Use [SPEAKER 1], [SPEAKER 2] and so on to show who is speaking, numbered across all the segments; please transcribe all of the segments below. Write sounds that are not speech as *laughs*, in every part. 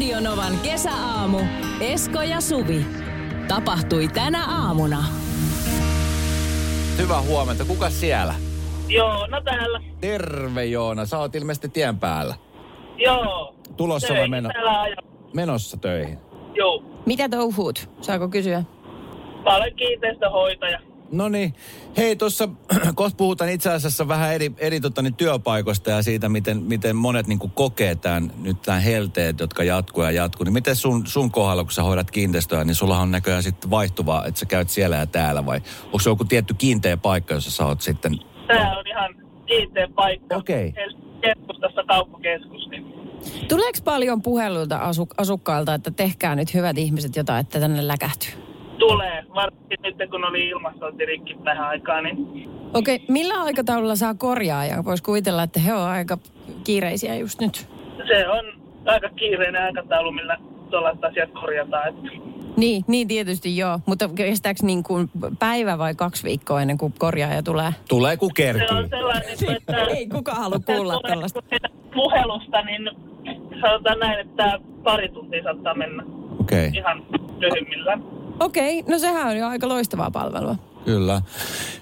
[SPEAKER 1] Radionovan kesäaamu. Esko ja Suvi. Tapahtui tänä aamuna.
[SPEAKER 2] Hyvää huomenta. Kuka siellä?
[SPEAKER 3] Joo, no täällä.
[SPEAKER 2] Terve Joona. Sä oot ilmeisesti tien päällä.
[SPEAKER 3] Joo.
[SPEAKER 2] Tulossa vai meno? Menossa töihin?
[SPEAKER 3] Joo.
[SPEAKER 4] Mitä touhuut? Saako kysyä?
[SPEAKER 3] Mä olen kiinteistöhoitaja.
[SPEAKER 2] No niin. Hei, tuossa *clears throat* kohta puhutaan itse asiassa vähän eri, eri tota, niin työpaikoista ja siitä, miten, miten monet niin kuin kokee tämän, nyt tämän helteet, jotka jatkuu ja jatkuu. Niin miten sun, sun kohdalla, kun sä hoidat kiinteistöä, niin sulla on näköjään sitten vaihtuvaa, että sä käyt siellä ja täällä vai onko se joku tietty kiinteä paikka, jossa sä oot sitten...
[SPEAKER 3] Tää on ihan kiinteä paikka.
[SPEAKER 2] Okei.
[SPEAKER 3] Helsingin Keskustassa kauppakeskus. Niin.
[SPEAKER 4] Tuleeko paljon puheluilta asu, asukkailta, että tehkää nyt hyvät ihmiset jotain, että tänne läkähtyy?
[SPEAKER 3] Tulee. Varsinkin nyt kun oli ilmastointirikki tähän aikaan, niin
[SPEAKER 4] Okei, okay, millä aikataululla saa korjaa? Ja voisi kuvitella, että he on aika kiireisiä just nyt.
[SPEAKER 3] se on aika kiireinen aikataulu, millä tuollaiset asiat korjataan. Että
[SPEAKER 4] Niin, niin tietysti joo. Mutta kestääkö niin kuin päivä vai kaksi viikkoa ennen kuin korjaaja tulee?
[SPEAKER 2] Tulee ku
[SPEAKER 3] se
[SPEAKER 2] kerkii.
[SPEAKER 3] on sellainen, että... *laughs*
[SPEAKER 4] Ei kuka halua kuulla tällaista.
[SPEAKER 3] Puhelusta, niin sanotaan näin, että pari tuntia saattaa mennä
[SPEAKER 2] Okei, okay.
[SPEAKER 3] ihan lyhyimmillään.
[SPEAKER 4] Okei, okay, no sehän on jo aika loistavaa palvelua.
[SPEAKER 2] kyllä.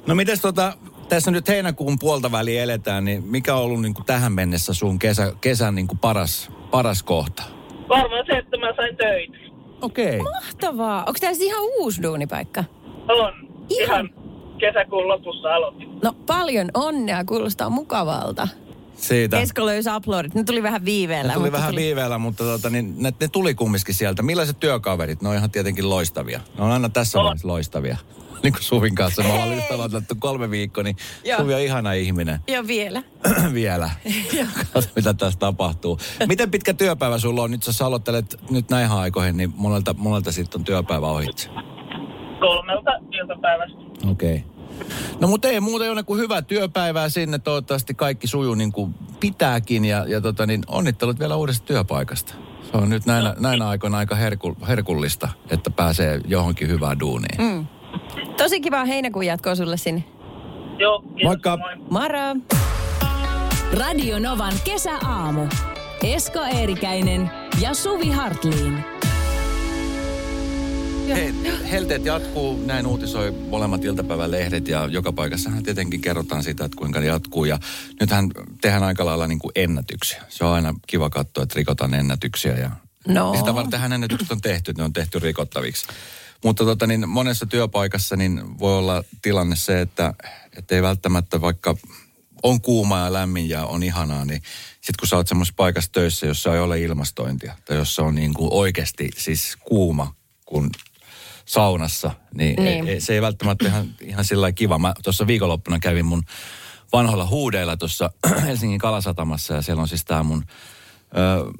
[SPEAKER 2] No mites tota, tässä nyt heinäkuun puolta väliin eletään, niin mikä on ollut niin kuin tähän mennessä sun kesä, kesän niin kuin paras, paras kohta?
[SPEAKER 3] Varmaan se, että mä sain töitä.
[SPEAKER 2] Okei. Okay.
[SPEAKER 4] Mahtavaa. Onko tämä ihan uusi duunipaikka?
[SPEAKER 3] On.
[SPEAKER 4] Ihan-
[SPEAKER 3] Ihan kesäkuun lopussa aloitin.
[SPEAKER 4] No paljon onnea, kuulostaa mukavalta.
[SPEAKER 2] Siitä.
[SPEAKER 4] Esko löysi uploadit. Ne tuli vähän viiveellä.
[SPEAKER 2] Ne tuli
[SPEAKER 4] mutta
[SPEAKER 2] vähän viiveellä, mutta tota, niin ne, ne tuli kumminkin sieltä. Millaiset työkaverit? Ne on ihan tietenkin loistavia. Ne on aina tässä
[SPEAKER 3] On.
[SPEAKER 2] vaiheessa loistavia. *laughs* Niin kuin Suvin kanssa. Me ollaan just aloitettu kolme viikkoa, niin
[SPEAKER 4] Joo.
[SPEAKER 2] Suvi on ihana ihminen
[SPEAKER 4] Ja vielä. *clears throat*
[SPEAKER 2] vielä. Katso, mitä tässä tapahtuu. Miten pitkä työpäivä sulla on? Nyt sä aloittelet nyt näihin aikoihin, niin monelta, monelta sitten on työpäivä ohitse.
[SPEAKER 3] Kolmelta iltapäivästä.
[SPEAKER 2] Okei. Okay. No mutta ei muuta Joona kuin hyvää työpäivää sinne. Toivottavasti kaikki sujuu niin kuin pitääkin ja, ja tota, niin onnittelut vielä uudesta työpaikasta. Se on nyt näinä, näinä aikoina aika herku, herkullista, että pääsee johonkin hyvään duuniin.
[SPEAKER 4] Mm. Tosi kiva heinäkuun jatkoa sulle sinne.
[SPEAKER 3] Joo, kiitos.
[SPEAKER 2] Moikka.
[SPEAKER 3] Moi.
[SPEAKER 4] Moro!
[SPEAKER 1] Radio Novan kesäaamu. Esko Eerikäinen ja Suvi Hartliin.
[SPEAKER 2] Hei, helteet jatkuu, näin uutisoi molemmat iltapäivän lehdet ja joka paikassahan tietenkin kerrotaan sitä, että kuinka ne jatkuu. Ja nythän tehdään aika lailla niin kuin ennätyksiä. Se on aina kiva katsoa, että rikotaan ennätyksiä ja
[SPEAKER 4] No.
[SPEAKER 2] Sitä vartenhan ennätykset on tehty, ne on tehty rikottaviksi. Mutta tota, niin monessa työpaikassa niin voi olla tilanne se, että, että ei välttämättä vaikka on kuuma ja lämmin ja on ihanaa, niin sitten kun sä oot semmoisessa paikassa töissä, jossa ei ole ilmastointia, tai jossa on niin kuin oikeasti siis kuuma kuin saunassa, niin,
[SPEAKER 4] Niin.
[SPEAKER 2] Ei, se ei välttämättä ihan, ihan sillä lailla kiva. Mä tuossa viikonloppuna kävin mun vanhoilla huudeilla tuossa *clears throat* Helsingin Kalasatamassa ja siellä on siis tää mun, ö,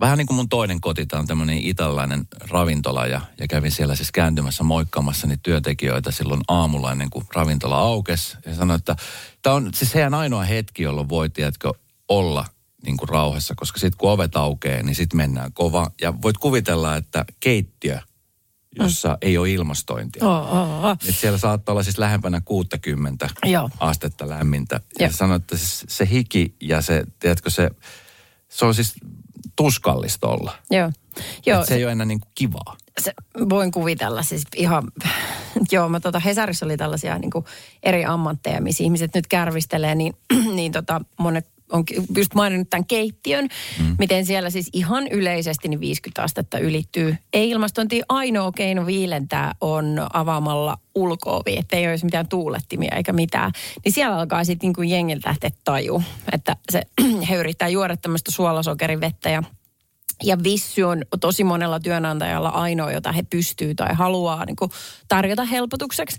[SPEAKER 2] vähän niin kuin mun toinen koti, tää on tämmöinen italialainen ravintola ja, ja kävin siellä siis kääntymässä moikkaamassa niitä työntekijöitä silloin aamulla ennen kuin ravintola aukesi. Ja sanoin, että tämä on siis heidän ainoa hetki, jolloin voi, tiedätkö, olla niin kuin rauhassa, koska sitten kun ovet aukeaa, niin sitten mennään kova. Ja voit kuvitella, että keittiö, jossa mm. ei ole ilmastointia.
[SPEAKER 4] Oh, oh, oh.
[SPEAKER 2] Et siellä saattaa olla siis lähempänä 60
[SPEAKER 4] Joo.
[SPEAKER 2] astetta lämmintä. Ja
[SPEAKER 4] Joo.
[SPEAKER 2] se sanoi, että se, se hiki ja se, tiedätkö, se, se on siis tuskallista olla.
[SPEAKER 4] Joo.
[SPEAKER 2] Joo,
[SPEAKER 4] Joo,
[SPEAKER 2] se, se ei ole enää niin kuin kivaa.
[SPEAKER 4] se, voin kuvitella siis ihan, *laughs* joo, mä tota, Hesarissa oli tällaisia niin kuin eri ammatteja, missä ihmiset nyt kärvistelee, niin, *clears throat* niin tota, monet on just maininnut tämän keittiön, mm. miten siellä siis ihan yleisesti niin 50 astetta ylittyy. Ei ilmastointi ainoa keino viilentää on avaamalla ulkoovi, että ei olisi mitään tuulettimia eikä mitään. Niin siellä alkaa sitten niin kuin jengiltä lähteä taju, että se, *clears throat* he yrittää juoda tämmöistä suolasokerivettä ja ja vissy on tosi monella työnantajalla ainoa, jota he pystyy tai haluaa niin kuin tarjota helpotukseksi.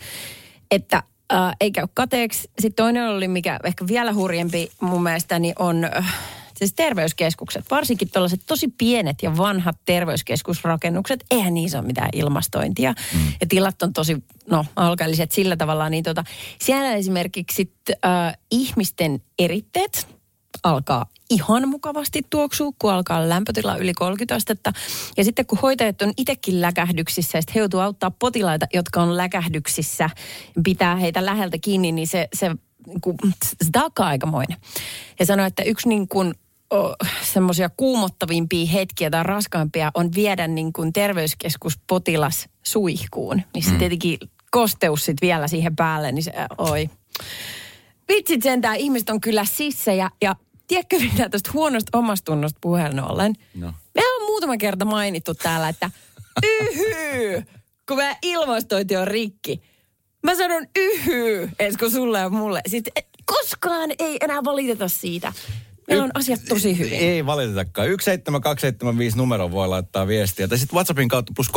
[SPEAKER 4] Että äh, ei käy kateeksi. Sitten toinen oli, mikä ehkä vielä hurjempi mun mielestä, niin on äh, siis terveyskeskukset. Varsinkin tällaiset tosi pienet ja vanhat terveyskeskusrakennukset. Eihän niissä ole mitään ilmastointia. Mm. Ja tilat on tosi, no, alkeelliset sillä tavalla. Niin tota, siellä esimerkiksi sit, äh, ihmisten eritteet alkaa ihan mukavasti tuoksua, kun alkaa lämpötila yli 30 astetta. Ja sitten kun hoitajat on itsekin läkähdyksissä ja sitten he joutuu auttaa potilaita, jotka on läkähdyksissä, pitää heitä läheltä kiinni, niin se, se, niin kuin, se taakka aikamoinen. Ja sanoi, että yksi niin kuin semmoisia kuumottavimpia hetkiä tai raskaampia on viedä niin kuin terveyskeskuspotilas suihkuun, missä mm. tietenkin kosteus sit vielä siihen päälle, niin se, oi. Vitsit sentään, ihmiset on kyllä sissejä ja tiedätkö mitä tästä huonosta omastunnosta puheen ollen?
[SPEAKER 2] No.
[SPEAKER 4] Me on muutama kerta mainittu täällä, että yhy, kun meidän ilmastointi on rikki. Mä sanon yhy, Esko sulle ja mulle. Sitten koskaan ei enää valiteta siitä. Meillä on asiat tosi hyvin.
[SPEAKER 2] Ei valitetakaan. 17275 numero voi laittaa viestiä. Tai sitten WhatsAppin kautta plus 358806000.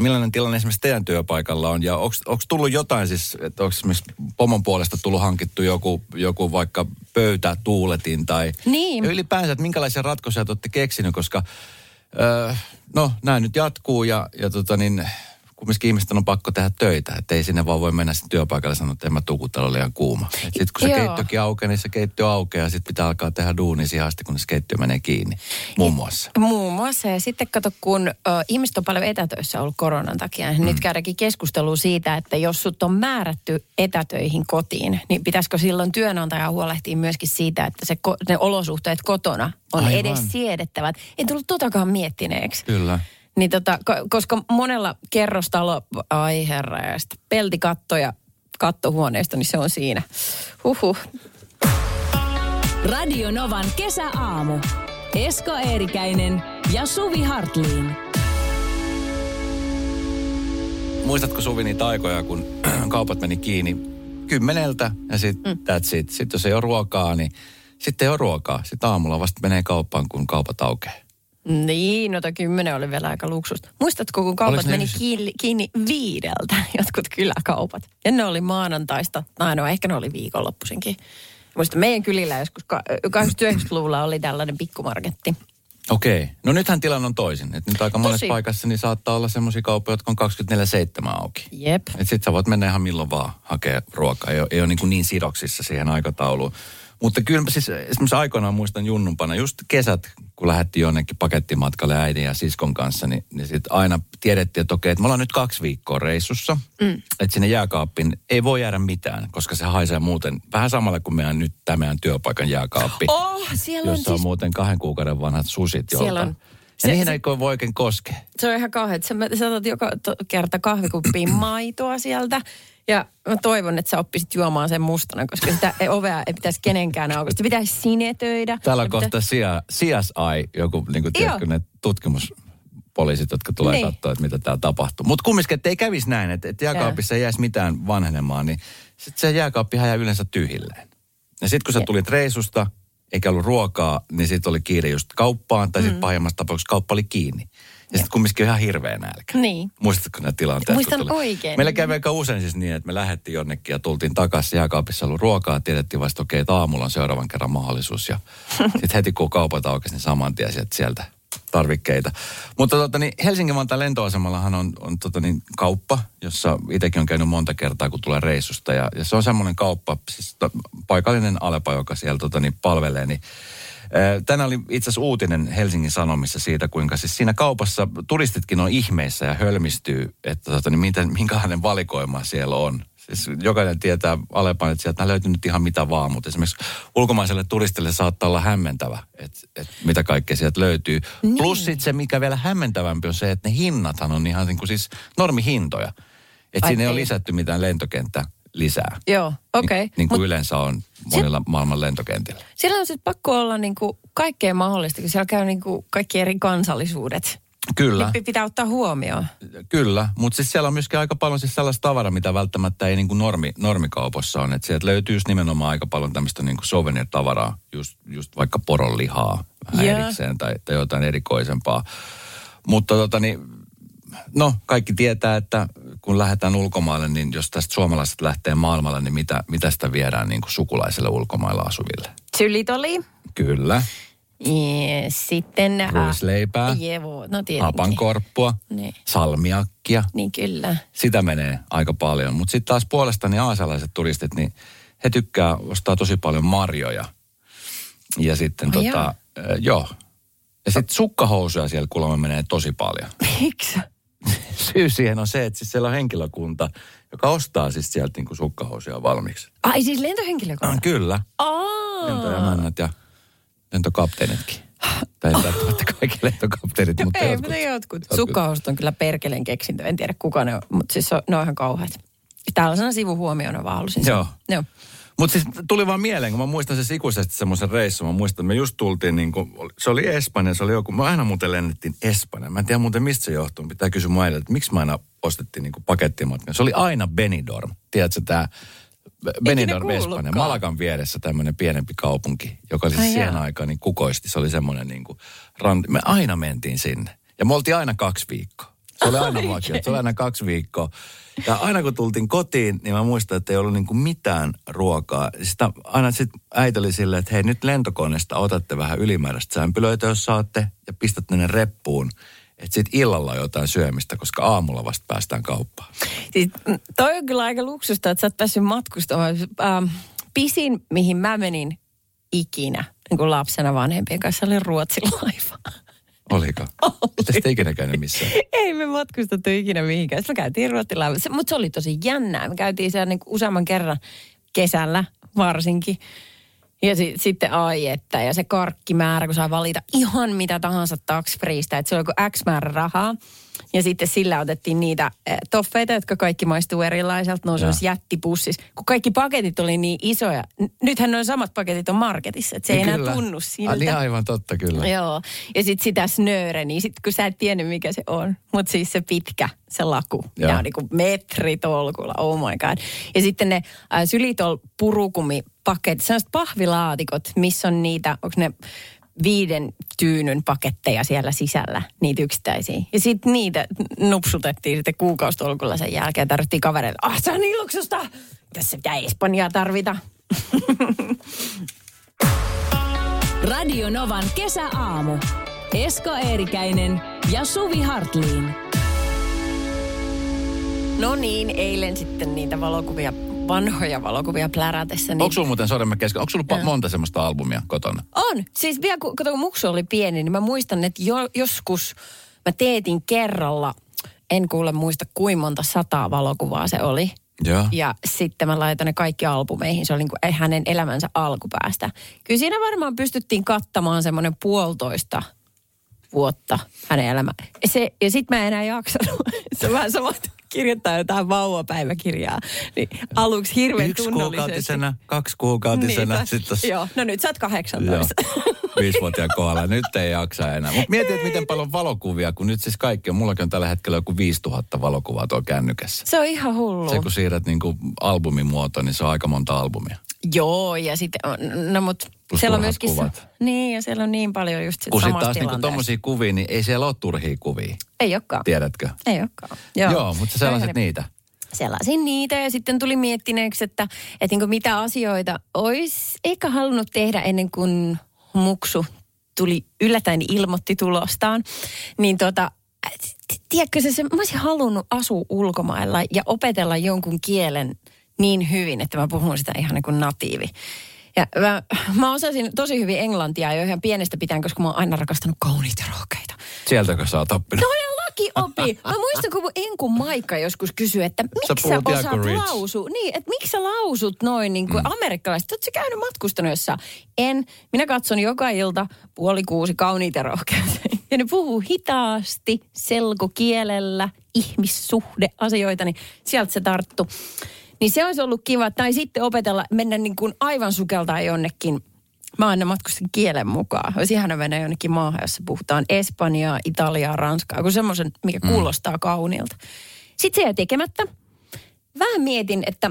[SPEAKER 2] Millainen tilanne esimerkiksi teidän työpaikalla on? Ja onko tullut jotain siis, että onko esimerkiksi pomon puolesta tullut hankittu joku, joku vaikka pöytä, tuuletin tai...
[SPEAKER 4] Niin.
[SPEAKER 2] Ja ylipäänsä, että minkälaisia ratkaisuja te olette keksinyt, koska... Öö, no, nämä nyt jatkuu ja, ja tota niin, kumminkin ihmisten on pakko tehdä töitä. Että ei sinne vaan voi mennä sitten työpaikalle ja sanoa, että en mä tuku, täällä on liian kuuma. Sitten kun se
[SPEAKER 4] Joo.
[SPEAKER 2] keittokin aukeaa, niin se keittiö aukeaa ja sitten pitää alkaa tehdä duuni siihen asti, kun se keittiö menee kiinni. Muun muassa.
[SPEAKER 4] Muun muassa. Ja sitten kato, kun ö, ihmiset on paljon etätöissä ollut koronan takia. Mm. Nyt käydäänkin keskustelua siitä, että jos sut on määrätty etätöihin kotiin, niin pitäisikö silloin työnantaja huolehtia myöskin siitä, että se, ne olosuhteet kotona on
[SPEAKER 2] Aivan.
[SPEAKER 4] edes siedettävät. En tullut totakaan miettineeksi.
[SPEAKER 2] Kyllä.
[SPEAKER 4] Niin tota, ko- koska monella kerrostalo, ai herra, ja sitten peltikatto ja kattohuoneisto, niin se on siinä. Huhhuh.
[SPEAKER 1] Radio Novan kesäaamu. Esko Eerikäinen ja Suvi Hartliin.
[SPEAKER 2] Muistatko Suvi niitä aikoja, kun *clears throat* kaupat meni kiinni kymmeneltä ja sitten mm. that's it. Sitten jos ei ole ruokaa, niin sitten ei ole ruokaa. Sitten aamulla vasta menee kauppaan, kun kaupat aukeaa.
[SPEAKER 4] Niin, no toi kymmenen oli vielä aika luksusta. Muistatko, kun kaupat
[SPEAKER 2] Oliko
[SPEAKER 4] meni kiinni, kiinni viideltä, *laughs* jotkut kyläkaupat. Ja ne oli maanantaista, no, no ehkä ne oli viikonloppuisinkin. Muista meidän kylillä joskus ka- 89-luvulla oli tällainen pikkumarketti.
[SPEAKER 2] Okei. No nythän tilanne on toisin. Et nyt aika monessa
[SPEAKER 4] Tosi.
[SPEAKER 2] paikassa niin saattaa olla semmoisia kauppoja, jotka on 24-7 auki.
[SPEAKER 4] Jep.
[SPEAKER 2] Et sit sä voit mennä ihan milloin vaan hakea ruokaa. Ei ole, ei ole niin, kuin niin sidoksissa siihen aikatauluun. Mutta kyllä mä siis esimerkiksi aikoinaan muistan junnumpana, just kesät, kun lähdettiin jonnekin pakettimatkalle äidin ja siskon kanssa, niin, niin sitten aina tiedettiin, että okei, että me ollaan nyt kaksi viikkoa reissussa. Mm. Että sinne jääkaappiin ei voi jäädä mitään, koska se haisee muuten vähän samalla kuin meidän nyt tämä meidän työpaikan jääkaappi.
[SPEAKER 4] Oh, siellä on
[SPEAKER 2] jossa on
[SPEAKER 4] siis,
[SPEAKER 2] muuten kahden kuukauden vanhat susit jolta.
[SPEAKER 4] Siellä on.
[SPEAKER 2] Ja
[SPEAKER 4] Se-
[SPEAKER 2] niihin
[SPEAKER 4] se-
[SPEAKER 2] ei voi oikein koskea.
[SPEAKER 4] se on ihan kauhean, että sä, sä otat joka kerta kahvikuppiin *clears throat* maitoa sieltä. Ja mä toivon, että sä oppisit juomaan sen mustana, koska sitä ei, ovea ei pitäisi kenenkään aukaista. Se pitäisi sinetöidä.
[SPEAKER 2] Täällä on kohta CIA, CSI, joku niin kuin, tiedätkö, ne tutkimuspoliisit, jotka tulee
[SPEAKER 4] Niin.
[SPEAKER 2] katsoa, että mitä täällä tapahtuu. Mutta kumminkin, että ei kävisi näin, että, että jääkaapissa ei jäisi mitään vanhenemaan, niin sitten se jääkaappi jää yleensä tyhjilleen. Ja sitten kun sä tulit reissusta, eikä ollut ruokaa, niin sitten oli kiire just kauppaan, tai sitten
[SPEAKER 4] Mm.
[SPEAKER 2] pahimmassa tapauksessa kauppa oli kiinni. Ja sitten kumminkin ihan hirveä nälkä.
[SPEAKER 4] Niin.
[SPEAKER 2] Muistatko nämä tilanteet?
[SPEAKER 4] Muistan
[SPEAKER 2] tuli?
[SPEAKER 4] oikein.
[SPEAKER 2] Meillä kävi aika usein siis niin, että me lähdettiin jonnekin ja tultiin takaisin. Jääkaapissa ollut ruokaa. Tiedettiin vasta, okei, että aamulla on seuraavan kerran mahdollisuus. Ja *laughs* sitten heti kun kaupat aukesi, niin saman tien sieltä, tarvikkeita. Mutta tota, niin Helsingin Vantaan lentoasemallahan on, on tota, niin, kauppa, jossa itsekin on käynyt monta kertaa, kun tulee reissusta. Ja, ja se on semmoinen kauppa, siis to, paikallinen Alepa, joka siellä tota, niin, palvelee, niin Tänään oli itse asiassa uutinen Helsingin Sanomissa siitä, kuinka siis siinä kaupassa turistitkin on ihmeissä ja hölmistyy, että tota, niin miten, minkälainen valikoima siellä on. Siis jokainen tietää Alepan, että sieltä löytyy nyt ihan mitä vaan, mutta esimerkiksi ulkomaiselle turistille saattaa olla hämmentävä, että, että mitä kaikkea sieltä löytyy. Niin. Plus sitten se, mikä vielä hämmentävämpi on se, että ne hinnathan on ihan niin kuin siis normihintoja. Että siinä ei ole lisätty mitään lentokenttä lisää.
[SPEAKER 4] Joo, okei.
[SPEAKER 2] Niin, niin kuin
[SPEAKER 4] Mut
[SPEAKER 2] yleensä on monilla maailman lentokentillä.
[SPEAKER 4] siellä on sitten pakko olla niinku kaikkea mahdollista, kun siellä käy niinku kaikki eri kansallisuudet.
[SPEAKER 2] Kyllä.
[SPEAKER 4] Niin pitää ottaa huomioon.
[SPEAKER 2] Kyllä, mutta siis siellä on myöskin aika paljon siis sellaista tavaraa, mitä välttämättä ei niin kuin normi, normikaupassa on. Että sieltä löytyy just nimenomaan aika paljon tämmöistä niin kuin souvenir-tavaraa, just, just vaikka poronlihaa vähän
[SPEAKER 4] Joo.
[SPEAKER 2] erikseen tai, tai jotain erikoisempaa. Mutta tota niin, no kaikki tietää, että kun lähdetään ulkomaille, niin jos tästä suomalaiset lähtee maailmalle, niin mitä, mitä sitä viedään niin kuin sukulaisille ulkomailla asuville?
[SPEAKER 4] Sylitoli.
[SPEAKER 2] Kyllä,
[SPEAKER 4] Ja sitten...
[SPEAKER 2] ruisleipää,
[SPEAKER 4] Jevo, no tietenkin.
[SPEAKER 2] hapankorppua,
[SPEAKER 4] Niin.
[SPEAKER 2] salmiakkia.
[SPEAKER 4] Niin kyllä.
[SPEAKER 2] sitä menee aika paljon. Mutta sitten taas puolestani aasialaiset turistit, niin he tykkää ostaa tosi paljon marjoja. Ja sitten
[SPEAKER 4] Ai
[SPEAKER 2] tota,
[SPEAKER 4] jaa.
[SPEAKER 2] äh, joo. Ja sitten sukkahousuja siellä kuulemma menee tosi paljon. *laughs*
[SPEAKER 4] Miksi?
[SPEAKER 2] Syy siihen on se, että siis siellä on henkilökunta, joka ostaa siis sieltä niinku sukkahousuja valmiiksi.
[SPEAKER 4] Ai siis lentohenkilökunta?
[SPEAKER 2] Ah, kyllä.
[SPEAKER 4] Aa.
[SPEAKER 2] Lentoemännät ja lentokapteenitkin. Tai ei välttämättä kaikki lentokapteenit, mutta
[SPEAKER 4] Ei,
[SPEAKER 2] jotkut.
[SPEAKER 4] mutta jotkut. Sukkahousut on kyllä perkeleen keksintö. En tiedä kuka ne on, mutta siis on, ne on ihan kauheat. Tällaisena sivuhuomiona vaan halusin
[SPEAKER 2] Joo.
[SPEAKER 4] sanoa. Joo.
[SPEAKER 2] Mutta siis tuli vaan mieleen, kun mä muistan se ikuisesti semmoisen reissun. Mä muistan, että me just tultiin niin kuin, se oli Espanja, se oli joku, mä aina muuten lennettiin Espanja. Mä en tiedä muuten mistä se johtuu. Pitää kysyä äidiltä, että miksi mä aina ostettiin niin pakettimatkan. Se oli aina Benidorm. Tiedätkö tämä Benidorm Espanja. Malagan vieressä tämmöinen pienempi kaupunki, joka
[SPEAKER 4] Ai
[SPEAKER 2] siis siihen
[SPEAKER 4] jaa.
[SPEAKER 2] aikaan niin kukoisti. Se oli semmoinen niin kuin ranti. Me aina mentiin sinne. Ja me oltiin aina kaksi viikkoa. Se oli aina vakio, se oli aina kaksi viikkoa. Ja aina kun tultiin kotiin, niin mä muistan, että ei ollut niinku mitään ruokaa. Sitä aina sitten äiti oli silleen, että hei nyt lentokoneesta otatte vähän ylimääräistä sämpylöitä, jos saatte, ja pistätte ne reppuun. Että sitten illalla on jotain syömistä, koska aamulla vasta päästään kauppaan.
[SPEAKER 4] Siis, mm, toi on kyllä aika luksusta, että sä oot päässyt matkustamaan. Ähm, pisin, mihin mä menin ikinä niin kuin lapsena vanhempien kanssa, oli Ruotsin laiva.
[SPEAKER 2] Oliko? Mitä sitten ikinä käynyt missään? *laughs*
[SPEAKER 4] Ei me matkustettu ikinä mihinkään. Sitten me käytiin Ruotsin laivassa, mutta se oli tosi jännää. Me käytiin siellä niin useamman kerran kesällä varsinkin. Ja si- sitten ai että, ja se karkkimäärä, kun saa valita ihan mitä tahansa tax freestä, että se on joku X määrä rahaa. Ja sitten sillä otettiin niitä eh, toffeita, jotka kaikki maistuu erilaiselta, ne on jättipussissa. Kun kaikki paketit oli niin isoja, nythän noin samat paketit on marketissa, että se ei
[SPEAKER 2] Niin
[SPEAKER 4] enää
[SPEAKER 2] kyllä.
[SPEAKER 4] tunnu
[SPEAKER 2] Ah,
[SPEAKER 4] siltä.
[SPEAKER 2] niin aivan totta kyllä.
[SPEAKER 4] Joo, ja sitten sitä snööre, niin sit kun sä et tiennyt mikä se on, mutta siis se pitkä, se laku,
[SPEAKER 2] Joo.
[SPEAKER 4] ja on niinku metritolkulla, oh my god. Ja sitten ne äh, sylitol purukumipaketit, sellaiset pahvilaatikot, missä on niitä, onko ne viiden tyynyn paketteja siellä sisällä, niitä yksittäisiä. Ja sitten niitä nupsutettiin sitten kuukausitolkulla sen jälkeen. Tarvittiin kavereille, ah se on niin luksusta, tässä pitää Espanjaa tarvita. *laughs*
[SPEAKER 1] Radio Novan kesäaamu. Esko Eerikäinen ja Suvi Hartliin.
[SPEAKER 4] No niin, eilen sitten niitä valokuvia, vanhoja valokuvia plärätessä. Niin
[SPEAKER 2] Onko sulla muuten, sorry mä kesken, onko sulla pa- monta semmoista albumia kotona?
[SPEAKER 4] On. Siis vielä kun, kun muksu oli pieni, niin mä muistan, että jo, joskus mä teetin kerralla, en kuule muista kuinka monta sataa valokuvaa se oli.
[SPEAKER 2] Joo.
[SPEAKER 4] Ja sitten mä laitan ne kaikki albumeihin. Se oli niin kuin hänen elämänsä alkupäästä. Kyllä siinä varmaan pystyttiin kattamaan semmoinen puolitoista vuotta hänen elämä. Se, ja sitten mä en enää jaksanut. *laughs* Se on vähän sama, kirjoittaa jotain vauvapäiväkirjaa. Niin aluksi hirveän
[SPEAKER 2] Yksi kuukautisena, kaksi kuukautisena, sitten tos...
[SPEAKER 4] Joo, no nyt sä oot 18.
[SPEAKER 2] Joo. Viisivuotiaan kohdalla. Nyt ei jaksa enää. Mutta mietin, että miten paljon valokuvia, kun nyt siis kaikki on. Mullakin on tällä hetkellä joku 5000 valokuvaa tuolla kännykässä.
[SPEAKER 4] Se on ihan hullu.
[SPEAKER 2] Se kun siirrät niinku albumimuotoon, niin se on aika monta albumia.
[SPEAKER 4] Joo, ja sitten, on- no mut
[SPEAKER 2] Plus
[SPEAKER 4] siellä on myöskin,
[SPEAKER 2] kuvat.
[SPEAKER 4] niin ja siellä on niin paljon just sit
[SPEAKER 2] Kun sitten taas niinku tommosia kuvia, niin ei siellä ole turhia kuvia.
[SPEAKER 4] Ei olekaan.
[SPEAKER 2] Tiedätkö?
[SPEAKER 4] Ei olekaan.
[SPEAKER 2] Joo, Joo mutta sellaiset niitä.
[SPEAKER 4] Selasin niitä ja sitten tuli miettineeksi, että, että niin mitä asioita olisi eikä halunnut tehdä ennen kuin muksu tuli yllättäen ilmoitti tulostaan. Niin tota, tiedätkö se, se, mä olisin halunnut asua ulkomailla ja opetella jonkun kielen niin hyvin, että mä puhun sitä ihan niin kuin natiivi. Ja mä, mä osasin tosi hyvin englantia jo ihan pienestä pitäen, koska mä oon aina rakastanut kauniita rohkeita.
[SPEAKER 2] Sieltäkö sä oot oppinut?
[SPEAKER 4] Todellakin opi. Mä muistan, kun enkun Maikka joskus kysyi, että
[SPEAKER 2] Sä
[SPEAKER 4] miksi sä,
[SPEAKER 2] puhut
[SPEAKER 4] osaat lausua? Niin, että miksi sä lausut noin niin kuin mm. amerikkalaiset? Oletko sä käynyt matkustanut jossain? En. Minä katson joka ilta puoli kuusi kauniita rohkeita. *laughs* Ja ne puhuu hitaasti, selkokielellä, ihmissuhdeasioita, niin sieltä se tarttu. Niin se olisi ollut kiva, tai sitten opetella, mennä niin kuin aivan sukeltaa jonnekin Mä aina matkustin kielen mukaan. Olisi ihana mennä jonnekin maahan, jossa puhutaan espanjaa, italiaa, ranskaa, kun semmoisen, mikä kuulostaa kauniilta. Sitten se jäi tekemättä. Vähän mietin, että,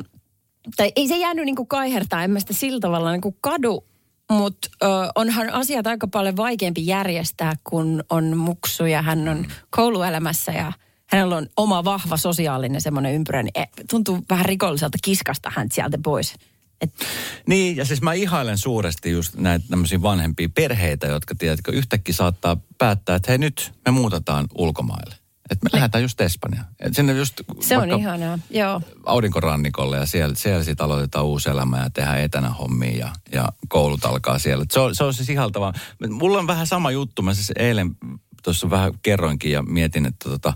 [SPEAKER 4] tai ei se jäänyt niin kuin kaihertaa, en mä sitä sillä tavalla niin kuin kadu, mutta onhan asiat aika paljon vaikeampi järjestää, kun on muksu ja hän on kouluelämässä ja hänellä on oma vahva sosiaalinen semmoinen ympyrä, niin eh, tuntuu vähän rikolliselta kiskasta hän sieltä pois. Et
[SPEAKER 2] Niin, ja siis mä ihailen suuresti just näitä tämmöisiä vanhempia perheitä, jotka tiedätkö, yhtäkkiä saattaa päättää, että hei nyt me muutetaan ulkomaille. Että me lähdetään just Espanjaan. Et sinne just
[SPEAKER 4] se on ihanaa, joo.
[SPEAKER 2] aurinkorannikolle ja siellä, siellä sitten aloitetaan uusi elämä ja tehdään etänä hommia ja, ja koulut alkaa siellä. Et Se on, se on siis ihaltavaa. Mulla on vähän sama juttu. Mä siis eilen tuossa vähän kerroinkin ja mietin, että tota,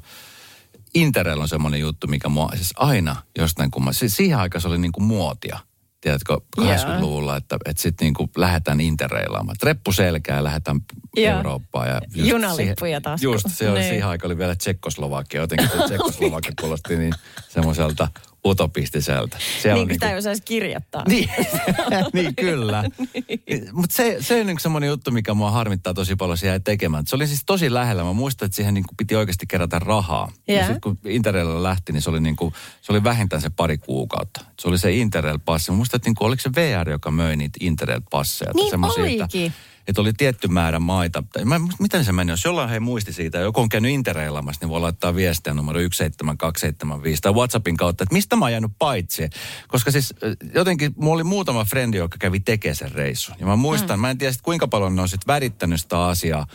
[SPEAKER 2] Interrail on semmoinen juttu, mikä mua siis aina jostain kumma. Siis siihen aikaan se oli niinku muotia. Tiedätkö, 80-luvulla, että, että sitten niinku lähdetään interreilaamaan. Reppu selkää ja lähdetään
[SPEAKER 4] Joo.
[SPEAKER 2] Eurooppaan. Ja just
[SPEAKER 4] Junalippuja
[SPEAKER 2] siihen-
[SPEAKER 4] taskuun.
[SPEAKER 2] Just, se oli
[SPEAKER 4] Niin.
[SPEAKER 2] siihen aikaan oli vielä Tsekkoslovakia. Jotenkin se *laughs* Tsekkoslovakia kuulosti niin semmoiselta utopistiselta. Se
[SPEAKER 4] Niin
[SPEAKER 2] on
[SPEAKER 4] kuin sitä ei osaisi kirjoittaa. *laughs*
[SPEAKER 2] niin, niin kyllä. *laughs* Mutta se, se on yksi semmoinen juttu, mikä mua harmittaa tosi paljon, se jäi tekemään. Se oli siis tosi lähellä. Mä muistan, että siihen niin kuin piti oikeasti kerätä rahaa. Ja
[SPEAKER 4] Joo.
[SPEAKER 2] sitten kun Interraililla lähti, niin se oli, niin kuin, se oli vähintään se pari kuukautta. Se oli se Interrail-passi. Mä muistan, että niin kuin, oliko se VR, joka möi niitä Interrail-passeja.
[SPEAKER 4] Niin
[SPEAKER 2] Semmosia, että,
[SPEAKER 4] olikin.
[SPEAKER 2] Että oli tietty määrä maita. Mä, miten se meni? Jos jollain he muisti siitä, joku on käynyt interreilamassa, niin voi laittaa viestiä numero 17275 tai WhatsAppin kautta, että mistä mä oon jäänyt paitsi. Koska siis jotenkin mulla oli muutama frendi, joka kävi tekemään sen reissun. Ja mä muistan, mm. mä en tiedä sit, kuinka paljon ne on sit värittänyt sitä asiaa,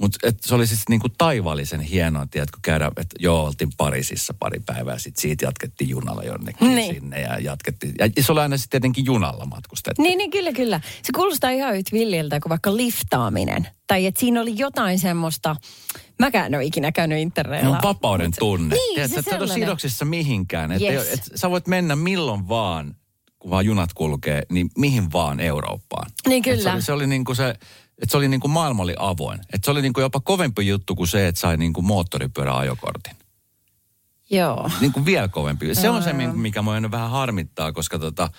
[SPEAKER 2] mutta se oli siis niinku taivallisen hienoa, tiedätkö, käydä, että joo, oltiin Pariisissa pari päivää, sitten siitä jatkettiin junalla jonnekin
[SPEAKER 4] Niin.
[SPEAKER 2] sinne ja jatkettiin. Ja se oli aina sitten tietenkin junalla matkustettiin.
[SPEAKER 4] Niin, niin kyllä, kyllä. Se kuulostaa ihan yhtä villiltä kuin vaikka liftaaminen. Tai että siinä oli jotain semmoista, mäkään en ole ikinä käynyt
[SPEAKER 2] Ne
[SPEAKER 4] interneillä.
[SPEAKER 2] on vapauden tunne.
[SPEAKER 4] Niin,
[SPEAKER 2] Tiedätkö,
[SPEAKER 4] se
[SPEAKER 2] että et ole
[SPEAKER 4] sellainen.
[SPEAKER 2] sidoksissa mihinkään. Että
[SPEAKER 4] Yes.
[SPEAKER 2] et, sä voit mennä milloin vaan, kun vaan junat kulkee, niin mihin vaan Eurooppaan.
[SPEAKER 4] Niin
[SPEAKER 2] Et se
[SPEAKER 4] kyllä.
[SPEAKER 2] oli, se oli niin kuin se, että se oli niin kuin maailma oli avoin. Että se oli niin kuin jopa kovempi juttu kuin se, että sai niin kuin moottoripyöräajokortin.
[SPEAKER 4] Joo.
[SPEAKER 2] Niin kuin vielä kovempi. Se on se, mi- mikä mua vähän harmittaa, koska tota,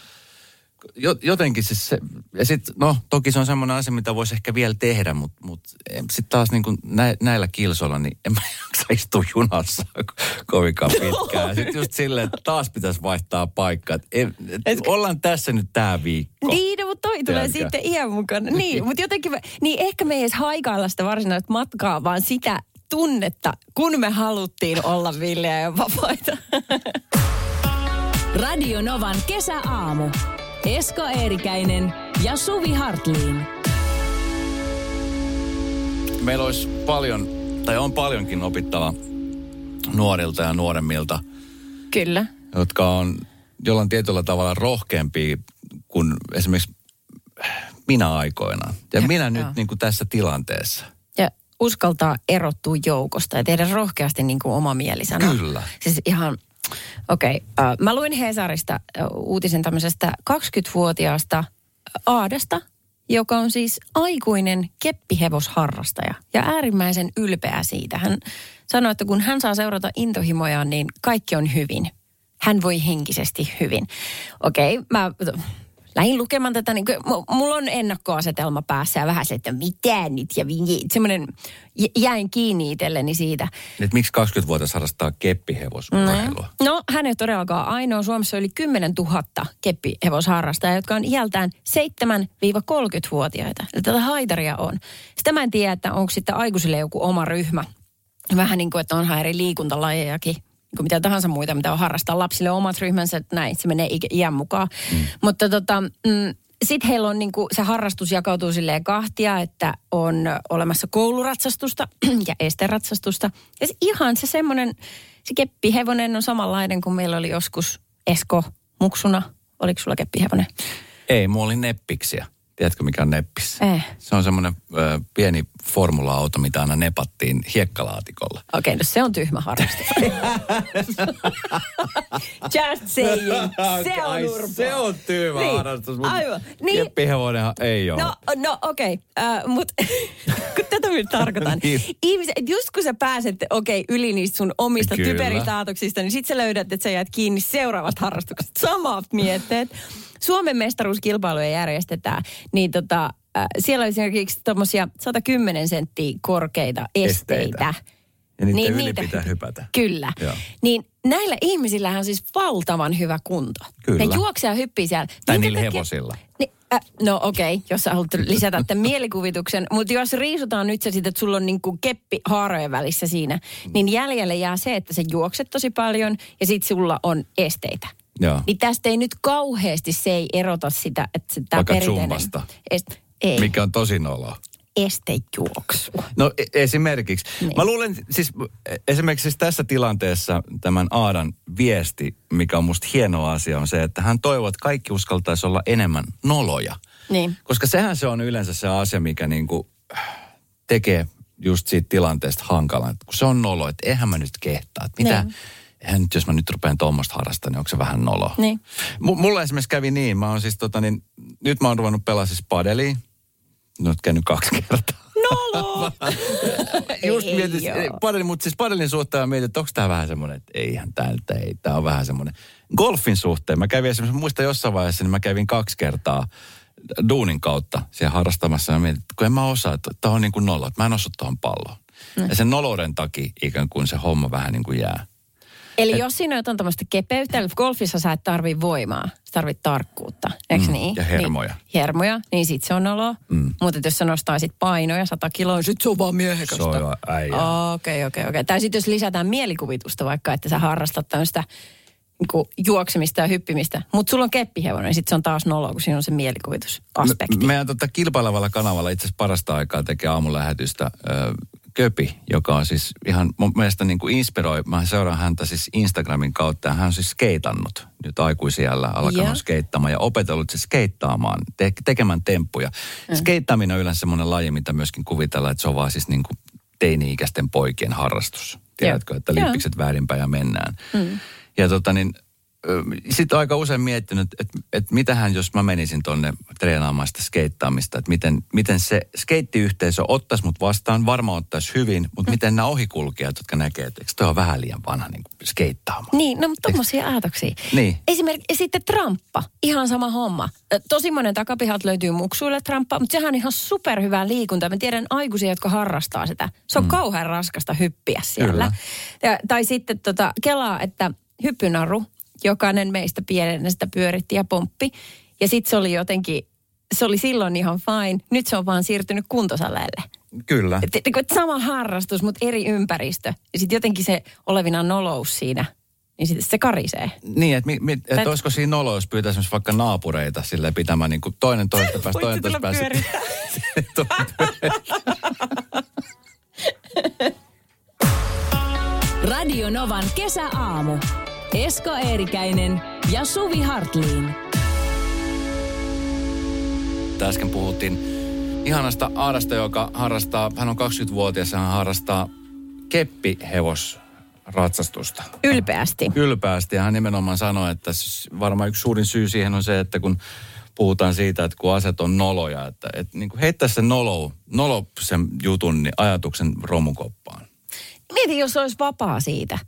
[SPEAKER 2] jotenkin siis se, ja sit, no toki se on semmoinen asia, mitä voisi ehkä vielä tehdä, mutta mut, sitten taas niin kuin nä, näillä kilsoilla, niin en mä *laughs* jaksa istua junassa ko- kovinkaan pitkään. Sitten just silleen, että taas pitäisi vaihtaa paikkaa. Et, et, et, ollaan tässä nyt tää viikko.
[SPEAKER 4] Niin, no, mutta toi tulee
[SPEAKER 2] Tiedätkö?
[SPEAKER 4] sitten iän mukana. Niin, mutta jotenkin, niin ehkä me ei edes haikailla sitä varsinaista matkaa, vaan sitä tunnetta, kun me haluttiin olla villejä ja vapaita.
[SPEAKER 1] Radio Novan kesäaamu. Esko Eerikäinen ja Suvi Hartliin.
[SPEAKER 2] Meillä olisi paljon, tai on paljonkin opittava nuorilta ja nuoremmilta
[SPEAKER 4] Kyllä.
[SPEAKER 2] jotka on jollain tietyllä tavalla rohkeampia kuin esimerkiksi minä aikoinaan. Ja,
[SPEAKER 4] Ja,
[SPEAKER 2] minä nyt
[SPEAKER 4] joo.
[SPEAKER 2] niin kuin tässä tilanteessa.
[SPEAKER 4] Ja uskaltaa erottua joukosta ja tehdä rohkeasti niin kuin oma mielisana.
[SPEAKER 2] Kyllä.
[SPEAKER 4] Siis ihan, okei. Okay. Uh, mä luin Hesarista uh, uutisen tämmöisestä 20-vuotiaasta Aadasta, joka on siis aikuinen keppihevosharrastaja ja äärimmäisen ylpeä siitä. Hän sanoi, että kun hän saa seurata intohimojaan, niin kaikki on hyvin. Hän voi henkisesti hyvin. Okei, okay, mä lähdin lukemaan tätä, niin mulla on ennakkoasetelma päässä ja vähän se, että mitä nyt ja semmoinen, jäin kiinni itselleni siitä.
[SPEAKER 2] Nyt miksi 20-vuotias harrastaa keppihevosurailua?
[SPEAKER 4] No, hän ei todellakaan ainoa. Suomessa oli 10 000 keppihevosharrastajaa, jotka on iältään 7-30-vuotiaita. Eli tätä haitaria on. Sitä mä en tiedä, että onko sitten aikuisille joku oma ryhmä. Vähän niin kuin, että onhan eri liikuntalajejakin, kuin mitä tahansa muita, mitä on harrastaa lapsille omat ryhmänsä, että näin, se menee iän mukaan. Mm. Mutta tota, mm, sitten heillä on niin kuin, se harrastus jakautuu silleen kahtia, että on olemassa kouluratsastusta *clears throat* ja esteratsastusta. Ja se, ihan se semmoinen, se keppihevonen on samanlainen kuin meillä oli joskus Esko muksuna. Oliko sulla keppihevonen?
[SPEAKER 2] Ei, mulla oli neppiksiä. Tiedätkö, mikä on neppis?
[SPEAKER 4] Eh.
[SPEAKER 2] Se on semmoinen ö, pieni formula-auto, mitä aina nepattiin hiekkalaatikolla.
[SPEAKER 4] Okei, no se on tyhmä harrastus. *laughs* Just saying. Se on
[SPEAKER 2] Ai. Se on tyhmä
[SPEAKER 4] Niin,
[SPEAKER 2] harrastus, mutta
[SPEAKER 4] aivan. Niin.
[SPEAKER 2] keppihevonenhan ei ole.
[SPEAKER 4] No, no okei, okay. uh, mutta *laughs* kun tätä nyt tarkoitan. *laughs*
[SPEAKER 2] Niin.
[SPEAKER 4] Ihmiset, just kun sä pääset, okei, okay, yli niistä sun omista
[SPEAKER 2] Kyllä.
[SPEAKER 4] typeristä niin sit sä löydät, että sä jäät kiinni seuraavasta harrastuksesta. Samat mietteet. Suomen mestaruuskilpailuja järjestetään, niin tota, äh, siellä on esimerkiksi tommosia 110 senttiä korkeita esteitä.
[SPEAKER 2] Esteitä. Ja niiden yli pitää hypätä.
[SPEAKER 4] Kyllä.
[SPEAKER 2] Joo.
[SPEAKER 4] Niin näillä ihmisillä on siis valtavan hyvä kunto.
[SPEAKER 2] Kyllä.
[SPEAKER 4] Ne juoksee ja hyppii siellä.
[SPEAKER 2] Tai
[SPEAKER 4] Minkä
[SPEAKER 2] niillä
[SPEAKER 4] takia-
[SPEAKER 2] hevosilla.
[SPEAKER 4] Niin, äh, no okei, okay, jos sä haluat lisätä tämän *laughs* mielikuvituksen. Mutta jos riisutaan nyt se siitä, että sulla on niinku keppi haarojen välissä siinä, niin jäljelle jää se, että sä juokset tosi paljon ja sit sulla on esteitä.
[SPEAKER 2] Joo.
[SPEAKER 4] Niin tästä ei nyt kauheasti, se ei erota sitä, että se, tämä perinteinen... Est, ei,
[SPEAKER 2] Mikä on tosi noloa.
[SPEAKER 4] estejuoksu.
[SPEAKER 2] No e- esimerkiksi.
[SPEAKER 4] Niin.
[SPEAKER 2] Mä luulen siis esimerkiksi siis tässä tilanteessa tämän Aadan viesti, mikä on musta hieno asia, on se, että hän toivoo, että kaikki uskaltaisi olla enemmän noloja.
[SPEAKER 4] Niin.
[SPEAKER 2] Koska sehän se on yleensä se asia, mikä niinku tekee just siitä tilanteesta hankalan. Kun se on nolo, että eihän mä nyt kehtaa. Että mitä,
[SPEAKER 4] Niin.
[SPEAKER 2] Eihän nyt jos mä nyt rupean tuommoista harrastamaan, niin onko se vähän noloa?
[SPEAKER 4] Niin.
[SPEAKER 2] M- mulla esimerkiksi kävi niin, mä oon siis tota niin, nyt mä oon ruvennut pelaa siis padeliin. Nyt käynyt kaksi kertaa.
[SPEAKER 4] Nolo! *laughs*
[SPEAKER 2] Just mietin, padelin, mutta siis padelin suhteen mä mietin, että onko tämä vähän semmoinen, että eihän tältä, ei, tämä on vähän semmoinen. Golfin suhteen, mä kävin esimerkiksi, mä muistan jossain vaiheessa, niin mä kävin kaksi kertaa duunin kautta siellä harrastamassa. Ja mietin, että kun en mä osaa, että tämä on niin kuin nolla, että mä en osu tuohon palloon. Ja sen nolouden takia ikään kuin se homma vähän niin kuin jää.
[SPEAKER 4] Eli jos siinä on jotain tämmöistä kepeyttä, golfissa sä et tarvii voimaa, sä tarvit tarkkuutta, eikö
[SPEAKER 2] Mm,
[SPEAKER 4] niin?
[SPEAKER 2] ja hermoja.
[SPEAKER 4] Niin, hermoja, niin sit se on olo. Mm. Mutta jos sä nostaisit painoja 100 kiloa, sit se on vaan miehekästä.
[SPEAKER 2] Se on äijä.
[SPEAKER 4] Okei, okei, okei. Tai sitten jos lisätään mielikuvitusta vaikka, että sä harrastat tämmöistä niin juoksemista ja hyppimistä, mutta sulla on keppihevonen, niin sitten se on taas nolo, kun siinä on se mielikuvitusaspekti.
[SPEAKER 2] Me, meidän tota kilpailevalla kanavalla itse asiassa parasta aikaa tekee aamulähetystä ö, Köpi, joka on siis ihan mun mielestä niin kuin inspiroi. Mä seuraan häntä siis Instagramin kautta ja hän on siis skeitannut nyt aikuisiellä alkanut
[SPEAKER 4] Joo.
[SPEAKER 2] skeittamaan ja opetellut se skeittaamaan, te- tekemään temppuja. Mm. Skeittaaminen on yleensä semmoinen laji, mitä myöskin kuvitellaan, että se on vaan siis niin kuin teini-ikäisten poikien harrastus. Tiedätkö, että
[SPEAKER 4] Joo.
[SPEAKER 2] lippikset väärinpäin ja mennään. Mm. Ja tota niin, sitten aika usein miettinyt, että, että mitähän jos mä menisin tonne treenaamaan sitä skeittaamista, että miten, miten se skeittiyhteisö ottaisi mut vastaan, varmaan ottaisi hyvin, mutta miten nämä ohikulkijat, jotka näkee, että eikö toi on vähän liian vanha niin skeittaamaan.
[SPEAKER 4] Niin, no mutta tommosia ajatuksia.
[SPEAKER 2] Niin.
[SPEAKER 4] Esimerkiksi sitten tramppa, ihan sama homma. Tosi monen takapihat löytyy muksuille tramppa, mutta sehän on ihan superhyvää liikuntaa. Mä tiedän aikuisia, jotka harrastaa sitä. Se on mm. kauhean raskasta hyppiä siellä.
[SPEAKER 2] Kyllä.
[SPEAKER 4] Ja, tai sitten tota, kelaa, että hyppynaru, jokainen meistä pienenä sitä pyöritti ja pomppi. Ja sitten se oli jotenkin, se oli silloin ihan fine. Nyt se on vaan siirtynyt kuntosaleille.
[SPEAKER 2] Kyllä.
[SPEAKER 4] Et, et, et sama harrastus, mutta eri ympäristö. Ja sitten jotenkin se olevina nolous siinä, niin sitten se karisee.
[SPEAKER 2] Niin, että, mi, mi,
[SPEAKER 4] Tai-
[SPEAKER 2] että olisiko siinä nolo, jos pyytäisi esimerkiksi vaikka naapureita sille pitämään niin kuin toinen toista päästä, toinen toista
[SPEAKER 4] tulla
[SPEAKER 2] päästä. *laughs*
[SPEAKER 1] Radio Novan kesäaamu. Esko Eerikäinen ja Suvi Hartliin.
[SPEAKER 2] Äsken puhuttiin ihanasta Aadasta, joka harrastaa, hän on 20-vuotias ja hän harrastaa keppihevosratsastusta.
[SPEAKER 4] Ylpeästi.
[SPEAKER 2] Ylpeästi ja hän nimenomaan sanoi, että varmaan yksi suurin syy siihen on se, että kun puhutaan siitä, että kun aset on noloja, että, että niin kuin heittää sen nolo, nolo sen jutun, niin ajatuksen romukoppaan.
[SPEAKER 4] Mieti, jos olisi vapaa siitä.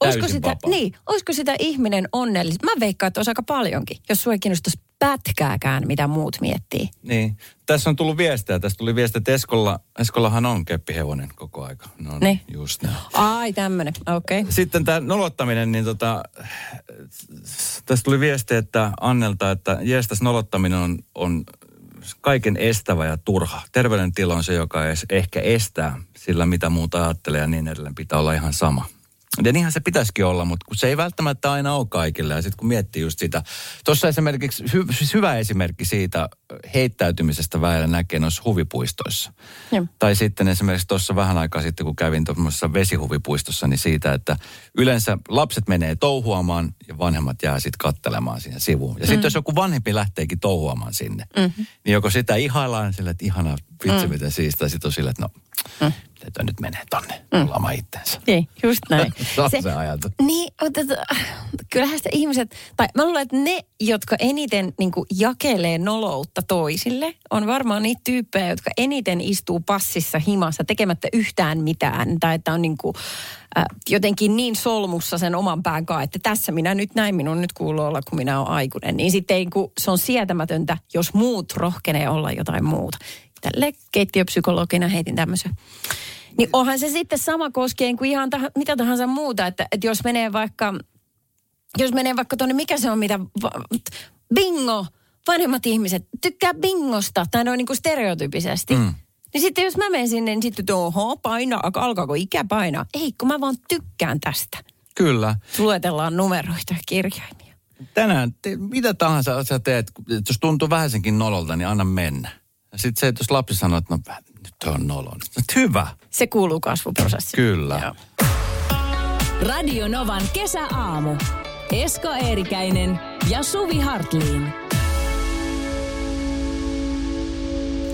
[SPEAKER 4] Olisiko sitä,
[SPEAKER 2] vapaa.
[SPEAKER 4] niin, olisiko sitä ihminen onnellis? Mä veikkaan, että olisi aika paljonkin, jos sua ei kiinnostaisi pätkääkään, mitä muut miettii.
[SPEAKER 2] Niin. Tässä on tullut viestejä. Tässä tuli viesti, että Eskolla, Eskollahan on keppihevonen koko aika. No
[SPEAKER 4] Niin.
[SPEAKER 2] just näin.
[SPEAKER 4] Ai, tämmönen, okei. Okay.
[SPEAKER 2] Sitten tämä nolottaminen, niin tota, tästä tuli viesti, että Annelta, että jeestas nolottaminen on, on kaiken estävä ja turha. Terveydentila on se, joka ehkä estää sillä, mitä muuta ajattelee ja niin edelleen. Pitää olla ihan sama. Ja niinhän se pitäisikin olla, mutta kun se ei välttämättä aina ole kaikille. Ja sitten kun miettii just sitä, tuossa esimerkiksi, hy, siis hyvä esimerkki siitä heittäytymisestä väillä näkee noissa huvipuistoissa.
[SPEAKER 4] Joo.
[SPEAKER 2] Tai sitten esimerkiksi tuossa vähän aikaa sitten, kun kävin tuossa vesihuvipuistossa, niin siitä, että yleensä lapset menee touhuamaan ja vanhemmat jää sitten kattelemaan siinä sivuun. Ja sitten jos joku vanhempi lähteekin touhuamaan sinne, mm-hmm. niin joko sitä ihaillaan sille, että ihanaa, vitsi mm. miten siistä, sitten on sille, että no, mm. Toi nyt menee tonne mm. lama itsensä.
[SPEAKER 4] Niin, just näin. *laughs*
[SPEAKER 2] Se on se ajatus.
[SPEAKER 4] Niin, mutta to- kyllähän sitä ihmiset, tai mä luulen, että ne, jotka eniten niin kuin jakelee noloutta toisille, on varmaan niitä tyyppejä, jotka eniten istuu passissa himassa tekemättä yhtään mitään. Tai että on niin kuin, äh, jotenkin niin solmussa sen oman pään kanssa, että tässä minä nyt näin, minun nyt kuuluu olla, kun minä olen aikuinen. Niin sitten se on sietämätöntä, jos muut rohkenee olla jotain muuta. Tälle keittiöpsykologina heitin tämmöisen. Niin onhan se sitten sama koskien kuin ihan tah- mitä tahansa muuta, että, että jos menee vaikka, jos menee vaikka tuonne, mikä se on, mitä, va- bingo, vanhemmat ihmiset tykkää bingosta, tai noin niin kuin stereotypisesti. Mm. Niin sitten jos mä menen sinne, niin sitten oho, paina, alkaako ikä painaa? Ei, kun mä vaan tykkään tästä.
[SPEAKER 2] Kyllä.
[SPEAKER 4] Luetellaan numeroita ja kirjaimia.
[SPEAKER 2] Tänään, te, mitä tahansa sä teet, jos tuntuu vähäsenkin nololta, niin anna mennä. Ja sitten se, että jos lapsi sanoo, että no nyt toi on nolo, niin hyvä.
[SPEAKER 4] Se kuuluu kasvuprosessiin.
[SPEAKER 2] Kyllä.
[SPEAKER 4] Joo.
[SPEAKER 1] Radio Novan kesäaamu. Esko Eerikäinen ja Suvi Hartliin.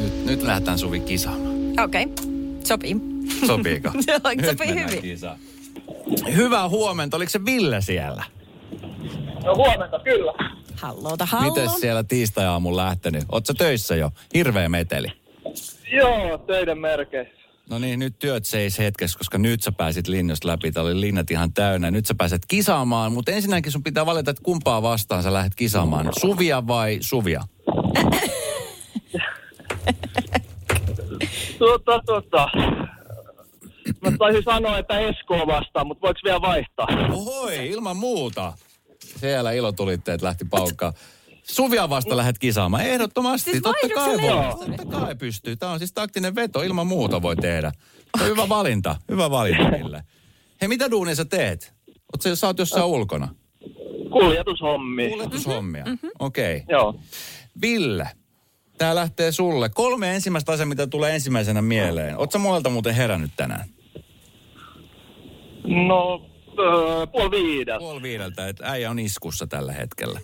[SPEAKER 2] Nyt, nyt lähdetään Suvi kisaamaan.
[SPEAKER 4] Okei, okay. sopii.
[SPEAKER 2] Sopiiko? *laughs* Nyt
[SPEAKER 4] sopii
[SPEAKER 2] mennään
[SPEAKER 4] hyvin.
[SPEAKER 2] kisaan. Hyvää huomenta. Oliko se Ville siellä?
[SPEAKER 3] No huomenta, kyllä.
[SPEAKER 4] Hallota, hallo.
[SPEAKER 2] Miten siellä tiistai-aamun lähtenyt? Ootko töissä jo? Hirveä meteli.
[SPEAKER 3] Joo, töiden merkeissä.
[SPEAKER 2] No niin, nyt työt seis hetkessä, koska nyt sä pääsit linjasta läpi. Täällä oli linnat ihan täynnä. Nyt sä pääset kisaamaan, mutta ensinnäkin sun pitää valita, että kumpaa vastaan sä lähdet kisaamaan. Suvia vai Suvia? *laughs*
[SPEAKER 3] Tota, tota. Mä taisin sanoa, että Esko vastaan, mutta voiko vielä vaihtaa?
[SPEAKER 2] Ohoi, ilman muuta. Siellä ilotulitteet lähti paukkaan. Suvia vasta lähdet kisaamaan. Ehdottomasti.
[SPEAKER 4] Siis
[SPEAKER 2] totta kai voi. Totta kai pystyy. Tämä on siis taktinen veto. Ilman muuta voi tehdä. On hyvä valinta. Hyvä valinta, Ville. Hei, mitä duunia sä teet? Oot sä, sä oot jossain ulkona?
[SPEAKER 3] Kuljetushommi.
[SPEAKER 2] Kuljetushommia. Okei. Okay.
[SPEAKER 3] Joo.
[SPEAKER 2] Ville, tää lähtee sulle. Kolme ensimmäistä asiaa, mitä tulee ensimmäisenä mieleen. Oot sä monelta muuten herännyt tänään?
[SPEAKER 3] No, öö, puoli viideltä.
[SPEAKER 2] Puoli viideltä, että äijä on iskussa tällä hetkellä.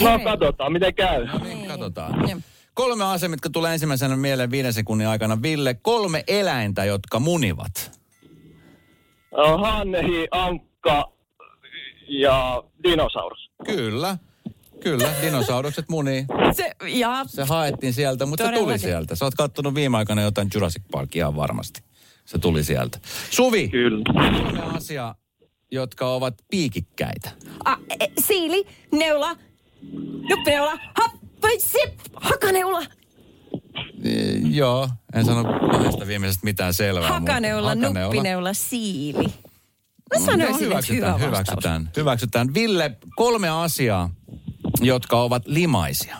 [SPEAKER 3] No katsotaan, miten käy.
[SPEAKER 2] No niin, katsotaan. Kolme asiaa, mitkä tulee ensimmäisenä mieleen viiden sekunnin aikana. Ville, kolme eläintä, jotka munivat.
[SPEAKER 3] Hanhi, Ankka ja dinosaurus.
[SPEAKER 2] Kyllä, kyllä, dinosaurukset munii.
[SPEAKER 4] Se, ja
[SPEAKER 2] Se haettiin sieltä, mutta se tuli sieltä. Sä oot kattonut viime aikana jotain Jurassic Parkia varmasti. Se tuli sieltä. Suvi,
[SPEAKER 3] Kyllä.
[SPEAKER 2] kolme asiaa, jotka ovat piikikkäitä.
[SPEAKER 4] a, e, siili, neula, nuppineula, happai, sip, hakaneula,
[SPEAKER 2] E, joo, en sano kahdesta viimeisestä mitään selvää. mutta
[SPEAKER 4] hakaneula, nuppineula, siili. Mä
[SPEAKER 2] No,
[SPEAKER 4] sanoisin, että
[SPEAKER 2] hyväksytään,
[SPEAKER 4] hyvä vastaus.
[SPEAKER 2] hyväksytään, hyväksytään. Ville, kolme asiaa, jotka ovat limaisia.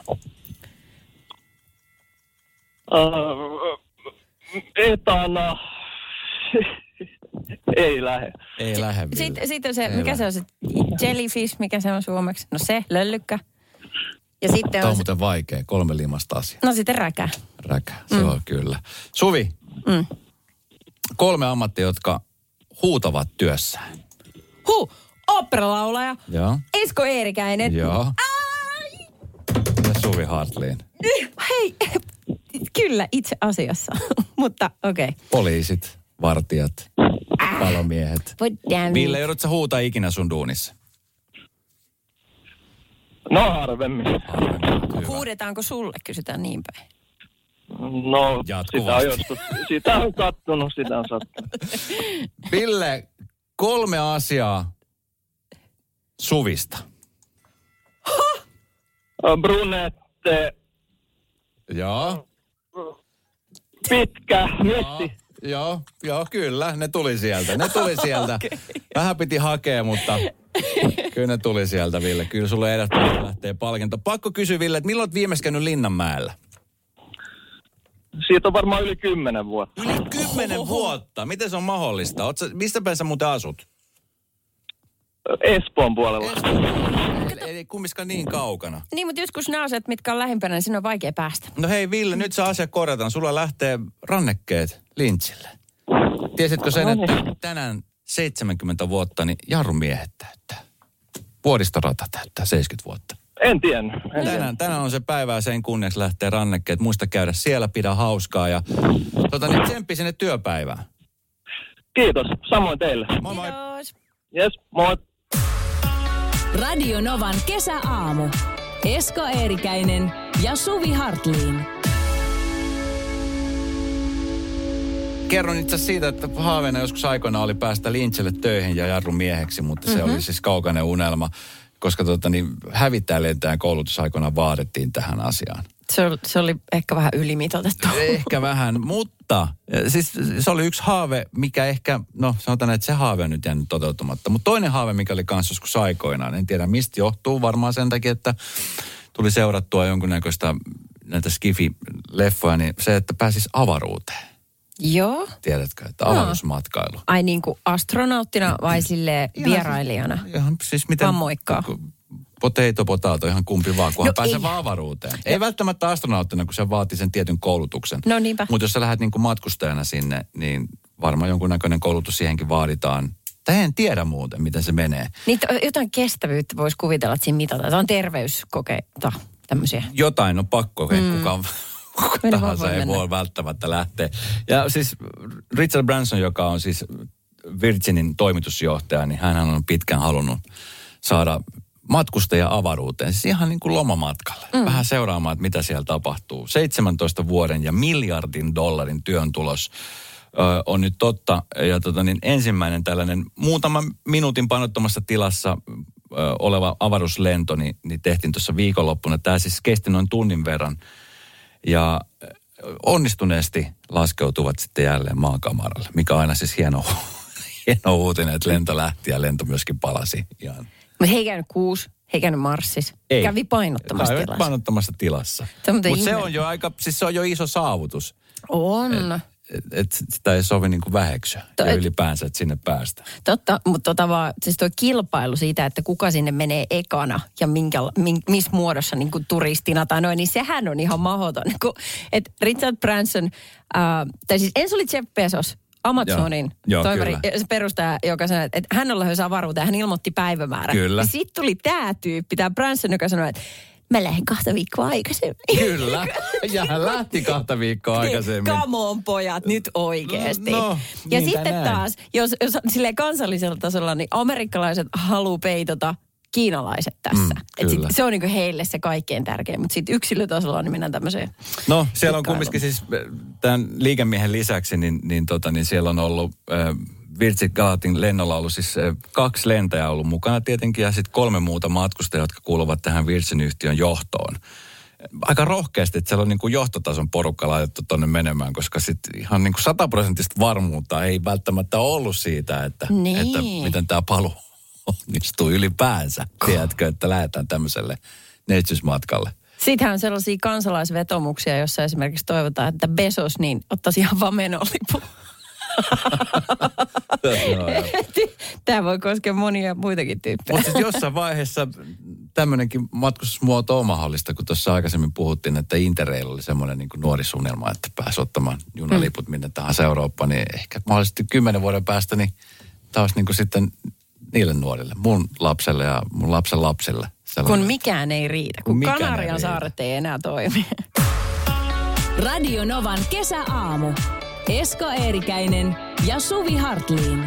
[SPEAKER 3] Öö, etana. *laughs* Ei lähde.
[SPEAKER 2] Ei lähde.
[SPEAKER 4] Sitten, sitten se,
[SPEAKER 2] Ei
[SPEAKER 4] mikä
[SPEAKER 2] lähde.
[SPEAKER 4] se on se jellyfish, mikä se on suomeksi? No se, löllykkä. Ja sitten
[SPEAKER 2] Tämä
[SPEAKER 4] on
[SPEAKER 2] on
[SPEAKER 4] se,
[SPEAKER 2] muuten vaikea, kolme limasta asiaa.
[SPEAKER 4] no sitten räkä.
[SPEAKER 2] Räkä, se mm. on kyllä. Suvi,
[SPEAKER 4] Mm.
[SPEAKER 2] kolme ammattia, jotka huutavat työssään.
[SPEAKER 4] Hu, operalaulaja,
[SPEAKER 2] Joo.
[SPEAKER 4] Esko Eerikäinen.
[SPEAKER 2] Joo.
[SPEAKER 4] Ai,
[SPEAKER 2] Ja Suvi Hartliin.
[SPEAKER 4] hei, *laughs* kyllä itse asiassa, *laughs* mutta okei. Okay.
[SPEAKER 2] Poliisit, vartijat, palomiehet.
[SPEAKER 4] Voi damn.
[SPEAKER 2] Ville, joudut sä huutaa ikinä sun duunissa?
[SPEAKER 3] No harvemmin.
[SPEAKER 2] Hyvä.
[SPEAKER 4] Huudetaanko sulle, kysytään niin päin.
[SPEAKER 3] No, sitä on, joskus, sitä on kattonut, sitä on sattunut. *laughs*
[SPEAKER 2] Ville, kolme asiaa Suvista.
[SPEAKER 3] Brunette,
[SPEAKER 2] Joo.
[SPEAKER 3] pitkä, messi.
[SPEAKER 2] Joo, joo, kyllä, ne tuli sieltä. Ne tuli *laughs* sieltä. Vähän piti hakea, mutta kyllä ne tuli sieltä, Ville. Kyllä sulle ehdottomasti lähtee palkinto. Pakko kysyä, Ville, että milloin olet viimeksi käynyt Linnanmäellä?
[SPEAKER 3] Siitä on varmaan yli kymmenen vuotta.
[SPEAKER 2] Yli kymmenen vuotta. Miten se on mahdollista? Oot sä, mistä päin sä muuten asut?
[SPEAKER 3] Espoon puolella.
[SPEAKER 2] Eli, eli kumminkaan niin kaukana.
[SPEAKER 4] Niin, mutta joskus nämä asiat, mitkä on lähimpänä, niin sinne on vaikea päästä.
[SPEAKER 2] No hei Ville, nyt se asia korjataan. Sulla lähtee rannekkeet lintsille. Tiesitkö sen, että tänään 70 vuotta, niin jarrumiehet täyttää. Vuodistorata täyttää 70 vuotta.
[SPEAKER 3] En tiennyt. En.
[SPEAKER 2] Tänään, tänään on se päivä ja sen kunniaksi lähtee rannekkeet. Muista käydä siellä, pidä hauskaa ja tota, niin tsemppi sinne työpäivään.
[SPEAKER 3] Kiitos, samoin teille.
[SPEAKER 2] Moi moi.
[SPEAKER 4] Kiitos.
[SPEAKER 3] Yes, moi.
[SPEAKER 1] Radio Novan kesäaamu. Esko Eerikäinen ja Suvi Hartliin.
[SPEAKER 2] Kerron itse siitä, että haaveena joskus aikoina oli päästä Lintselle töihin ja jarrun mieheksi, mutta se mm-hmm. oli siis kaukainen unelma, koska tota, niin, hävittäjälentäjän koulutusaikoina vaadittiin tähän asiaan.
[SPEAKER 4] Se oli, se oli ehkä vähän ylimitoitettu.
[SPEAKER 2] Ehkä vähän, mutta siis se oli yksi haave, mikä ehkä, no sanotaan, että se haave on nyt jäänyt toteutumatta. Mutta toinen haave, mikä oli kanssa joskus aikoinaan, en tiedä mistä johtuu, varmaan sen takia, että tuli seurattua jonkunnäköistä näitä Skifi-leffoja, niin se, että pääsis avaruuteen.
[SPEAKER 4] Joo.
[SPEAKER 2] Tiedätkö, että avaruusmatkailu.
[SPEAKER 4] Ai niin kuin astronauttina vai sille vierailijana?
[SPEAKER 2] Ihan siis miten...
[SPEAKER 4] Vaan moikkaa.
[SPEAKER 2] Potato, potato, ihan kumpi vaan, kunhan
[SPEAKER 4] No
[SPEAKER 2] no, pääsee
[SPEAKER 4] ei.
[SPEAKER 2] vaan avaruuteen. Ei välttämättä astronauttina, kun se vaatii sen tietyn koulutuksen.
[SPEAKER 4] No niinpä.
[SPEAKER 2] Mutta jos sä lähdet niin matkustajana sinne, niin varmaan jonkunnäköinen koulutus siihenkin vaaditaan. Tai en tiedä muuten, miten se menee.
[SPEAKER 4] Niin jotain kestävyyttä voisi kuvitella, että siinä mitataan. Tämä on terveyskokeita, tämmöisiä.
[SPEAKER 2] Jotain on pakko, mm. kuka, kuka tahansa
[SPEAKER 4] voi
[SPEAKER 2] ei
[SPEAKER 4] mennä.
[SPEAKER 2] voi välttämättä lähteä. Ja siis Richard Branson, joka on siis Virginin toimitusjohtaja, niin hän on pitkään halunnut saada matkustaja avaruuteen, siis ihan niin kuin lomamatkalle. Mm. Vähän seuraamaan, että mitä siellä tapahtuu. 17 vuoden ja miljardin dollarin työn tulos ö, on nyt totta. Ja tota, niin ensimmäinen tällainen muutaman minuutin painottomassa tilassa ö, oleva avaruuslento, niin, niin tehtiin tuossa viikonloppuna. Tämä siis kesti noin tunnin verran. Ja onnistuneesti laskeutuvat sitten jälleen maakamaralle, mikä on aina siis hieno, *laughs* hieno uutinen, että lento lähti ja lento myöskin palasi ihan
[SPEAKER 4] Mutta he ei käynyt kuusi, he ei käynyt Marssis.
[SPEAKER 2] ei.
[SPEAKER 4] Kävi painottomassa
[SPEAKER 2] Kävi
[SPEAKER 4] tilassa.
[SPEAKER 2] painottomassa tilassa. Mutta se on jo aika, siis se on jo iso saavutus.
[SPEAKER 4] On.
[SPEAKER 2] Et, et sitä ei sovi niinku väheksyä
[SPEAKER 4] To-
[SPEAKER 2] ja ylipäänsä, että sinne päästä.
[SPEAKER 4] Totta, mutta tota vaan, siis tuo kilpailu siitä, että kuka sinne menee ekana ja minkä, min, missä muodossa niin kuin turistina tai noin, niin sehän on ihan mahdoton. Kun, et Richard Branson, äh, tai siis ensin oli Jeff Bezos, Amazonin
[SPEAKER 2] Joo,
[SPEAKER 4] toimari,
[SPEAKER 2] kyllä.
[SPEAKER 4] se perustaja, joka sanoi, että, että hän on lähdössä avaruuteen, hän ilmoitti päivämäärän.
[SPEAKER 2] Kyllä.
[SPEAKER 4] Ja sitten tuli tämä tyyppi, tämä Branson, joka sanoi, että mä lähden kahta viikkoa aikaisemmin.
[SPEAKER 2] Kyllä. Ja hän lähti kahta viikkoa aikaisemmin.
[SPEAKER 4] Come on pojat, nyt oikeasti.
[SPEAKER 2] No,
[SPEAKER 4] ja
[SPEAKER 2] niinpä
[SPEAKER 4] sitten
[SPEAKER 2] näin.
[SPEAKER 4] taas, jos, jos silleen kansallisella tasolla, niin amerikkalaiset haluaa peitota kiinalaiset tässä.
[SPEAKER 2] Mm,
[SPEAKER 4] Et sit, se on niinku heille se kaikkein tärkein, mutta sitten yksilötasolla niin mennään tämmöiseen.
[SPEAKER 2] No, siellä on kumminkin siis tämän liikemiehen lisäksi, niin, niin, tota, niin siellä on ollut äh, Virgin Galatin lennolla ollut siis äh, kaksi lentäjää ollut mukana tietenkin ja sitten kolme muuta matkustajaa, jotka kuuluvat tähän Virgin-yhtiön johtoon. Aika rohkeasti, että siellä on niin kuin johtotason porukka laitettu tonne menemään, koska sitten ihan niin kuin sataprosenttista varmuutta ei välttämättä ollut siitä, että,
[SPEAKER 4] Niin.
[SPEAKER 2] että miten tämä palu onnistuu ylipäänsä. Tiedätkö, että lähdetään tämmöiselle neitsyysmatkalle.
[SPEAKER 4] Sittenhän on sellaisia kansalaisvetomuksia, jossa esimerkiksi toivotaan, että Besos niin ottaisi ihan vaan menolipun. *laughs* Tämä voi koskea monia muitakin tyyppejä.
[SPEAKER 2] Mutta sitten jossain vaiheessa tämmöinenkin matkustusmuoto on mahdollista, kun tuossa aikaisemmin puhuttiin, että Interrail oli semmoinen niin nuori suunnelma, että pääsi ottamaan junaliput minne tahansa Eurooppaan, niin ehkä mahdollisesti kymmenen vuoden päästä, niin taas niin kuin sitten niille nuorille, mun lapselle ja mun lapsen lapsille.
[SPEAKER 4] Kun mikään ei riitä, kun,
[SPEAKER 2] Kun
[SPEAKER 4] Kanarian saaret ei enää toimi.
[SPEAKER 1] Radio Novan kesäaamu. Esko Eerikäinen ja Suvi Hartliin.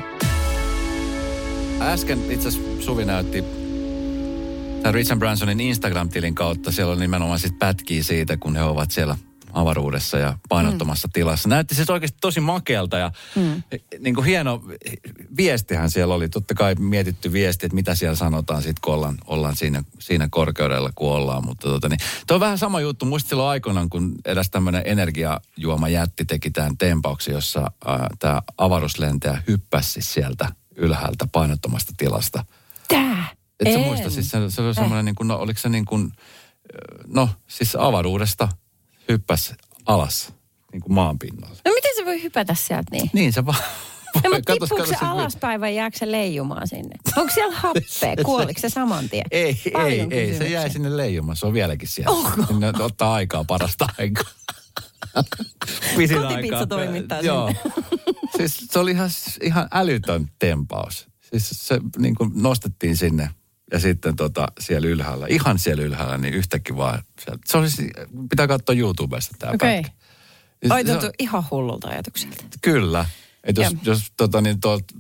[SPEAKER 2] Äsken itse Suvi näytti Richard Bransonin Instagram-tilin kautta. Siellä on nimenomaan sit pätkiä siitä, kun he ovat siellä avaruudessa ja painottomassa mm. tilassa. Näytti siis oikeasti tosi makealta ja mm. niin kuin hieno viestihän siellä oli. Totta kai mietitty viesti, että mitä siellä sanotaan sitten, kun ollaan, ollaan siinä, siinä korkeudella, kun ollaan. Mutta tota, niin, tuo on vähän sama juttu. Muistin silloin aikoinaan, kun eräs tämmöinen energiajuoma jätti teki tämän tempauksen, jossa tämä avaruuslentäjä hyppäsi siis sieltä ylhäältä painottomasta tilasta.
[SPEAKER 4] Tää?
[SPEAKER 2] Et sä
[SPEAKER 4] En.
[SPEAKER 2] muista, siis se, se oli semmoinen, niin kuin, no, oliko se niin kuin, no siis avaruudesta hyppäs alas niin kuin maan pinnalle.
[SPEAKER 4] No miten se voi hypätä sieltä niin?
[SPEAKER 2] Niin se vaan... *laughs*
[SPEAKER 4] No, mutta tippuuko se alaspäin vai jääkö se leijumaan sinne? Onko siellä happea? *laughs* Kuoliko se saman tien?
[SPEAKER 2] Ei, ei,
[SPEAKER 4] Paljon
[SPEAKER 2] ei, se
[SPEAKER 4] kysymyksiä.
[SPEAKER 2] jäi sinne leijumaan, se on vieläkin siellä. Onko? Ne ottaa aikaa, parasta aikaa. *laughs* Pisin
[SPEAKER 4] Kotipizza toimittaa
[SPEAKER 2] Joo. Siis se oli ihan, ihan älytön tempaus. Siis se niin kuin nostettiin sinne ja sitten tota, siellä ylhäällä, ihan siellä ylhäällä, niin yhtäkkiä vaan, sieltä, se olisi, pitää katsoa YouTubesta tämä
[SPEAKER 4] Okei.
[SPEAKER 2] pätkä.
[SPEAKER 4] Oi, tuntuu ihan hullulta ajatukselta.
[SPEAKER 2] Kyllä. Että jos, jos tota, niin tuolta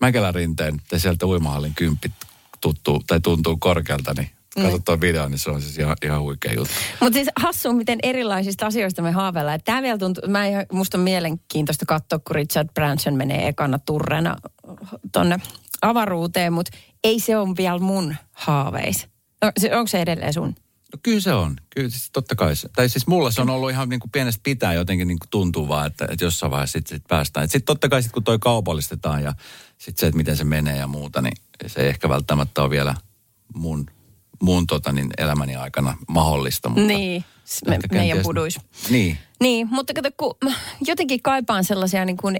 [SPEAKER 2] Mäkelärinteen tai sieltä uimahallin kymppi tuttuu, tai tuntuu korkealta, niin katso tuon video, niin se on siis ihan, ihan huikea juttu.
[SPEAKER 4] Mutta siis hassu, miten erilaisista asioista me haaveillaan. Tämä vielä tuntuu, mä ihan, musta on mielenkiintoista katsoa, kun Richard Branson menee ekana turrena tonne avaruuteen, mutta ei se ole vielä mun haaveis. No, se, onko se edelleen sun?
[SPEAKER 2] No kyllä se on. Kyllä siis totta kai se. Tai siis mulla se on ollut ihan niin kuin pienestä pitää jotenkin niin kuin tuntuu vaan, että, että jossain vaiheessa sitten sit päästään. Sitten totta kai sit, kun toi kaupallistetaan ja sitten se, että miten se menee ja muuta, niin se ei ehkä välttämättä ole vielä mun, mun tota, niin elämäni aikana mahdollista. Mutta
[SPEAKER 4] niin, me, meidän puduis.
[SPEAKER 2] Niin.
[SPEAKER 4] Niin, mutta kato, kun mä jotenkin kaipaan sellaisia niin kuin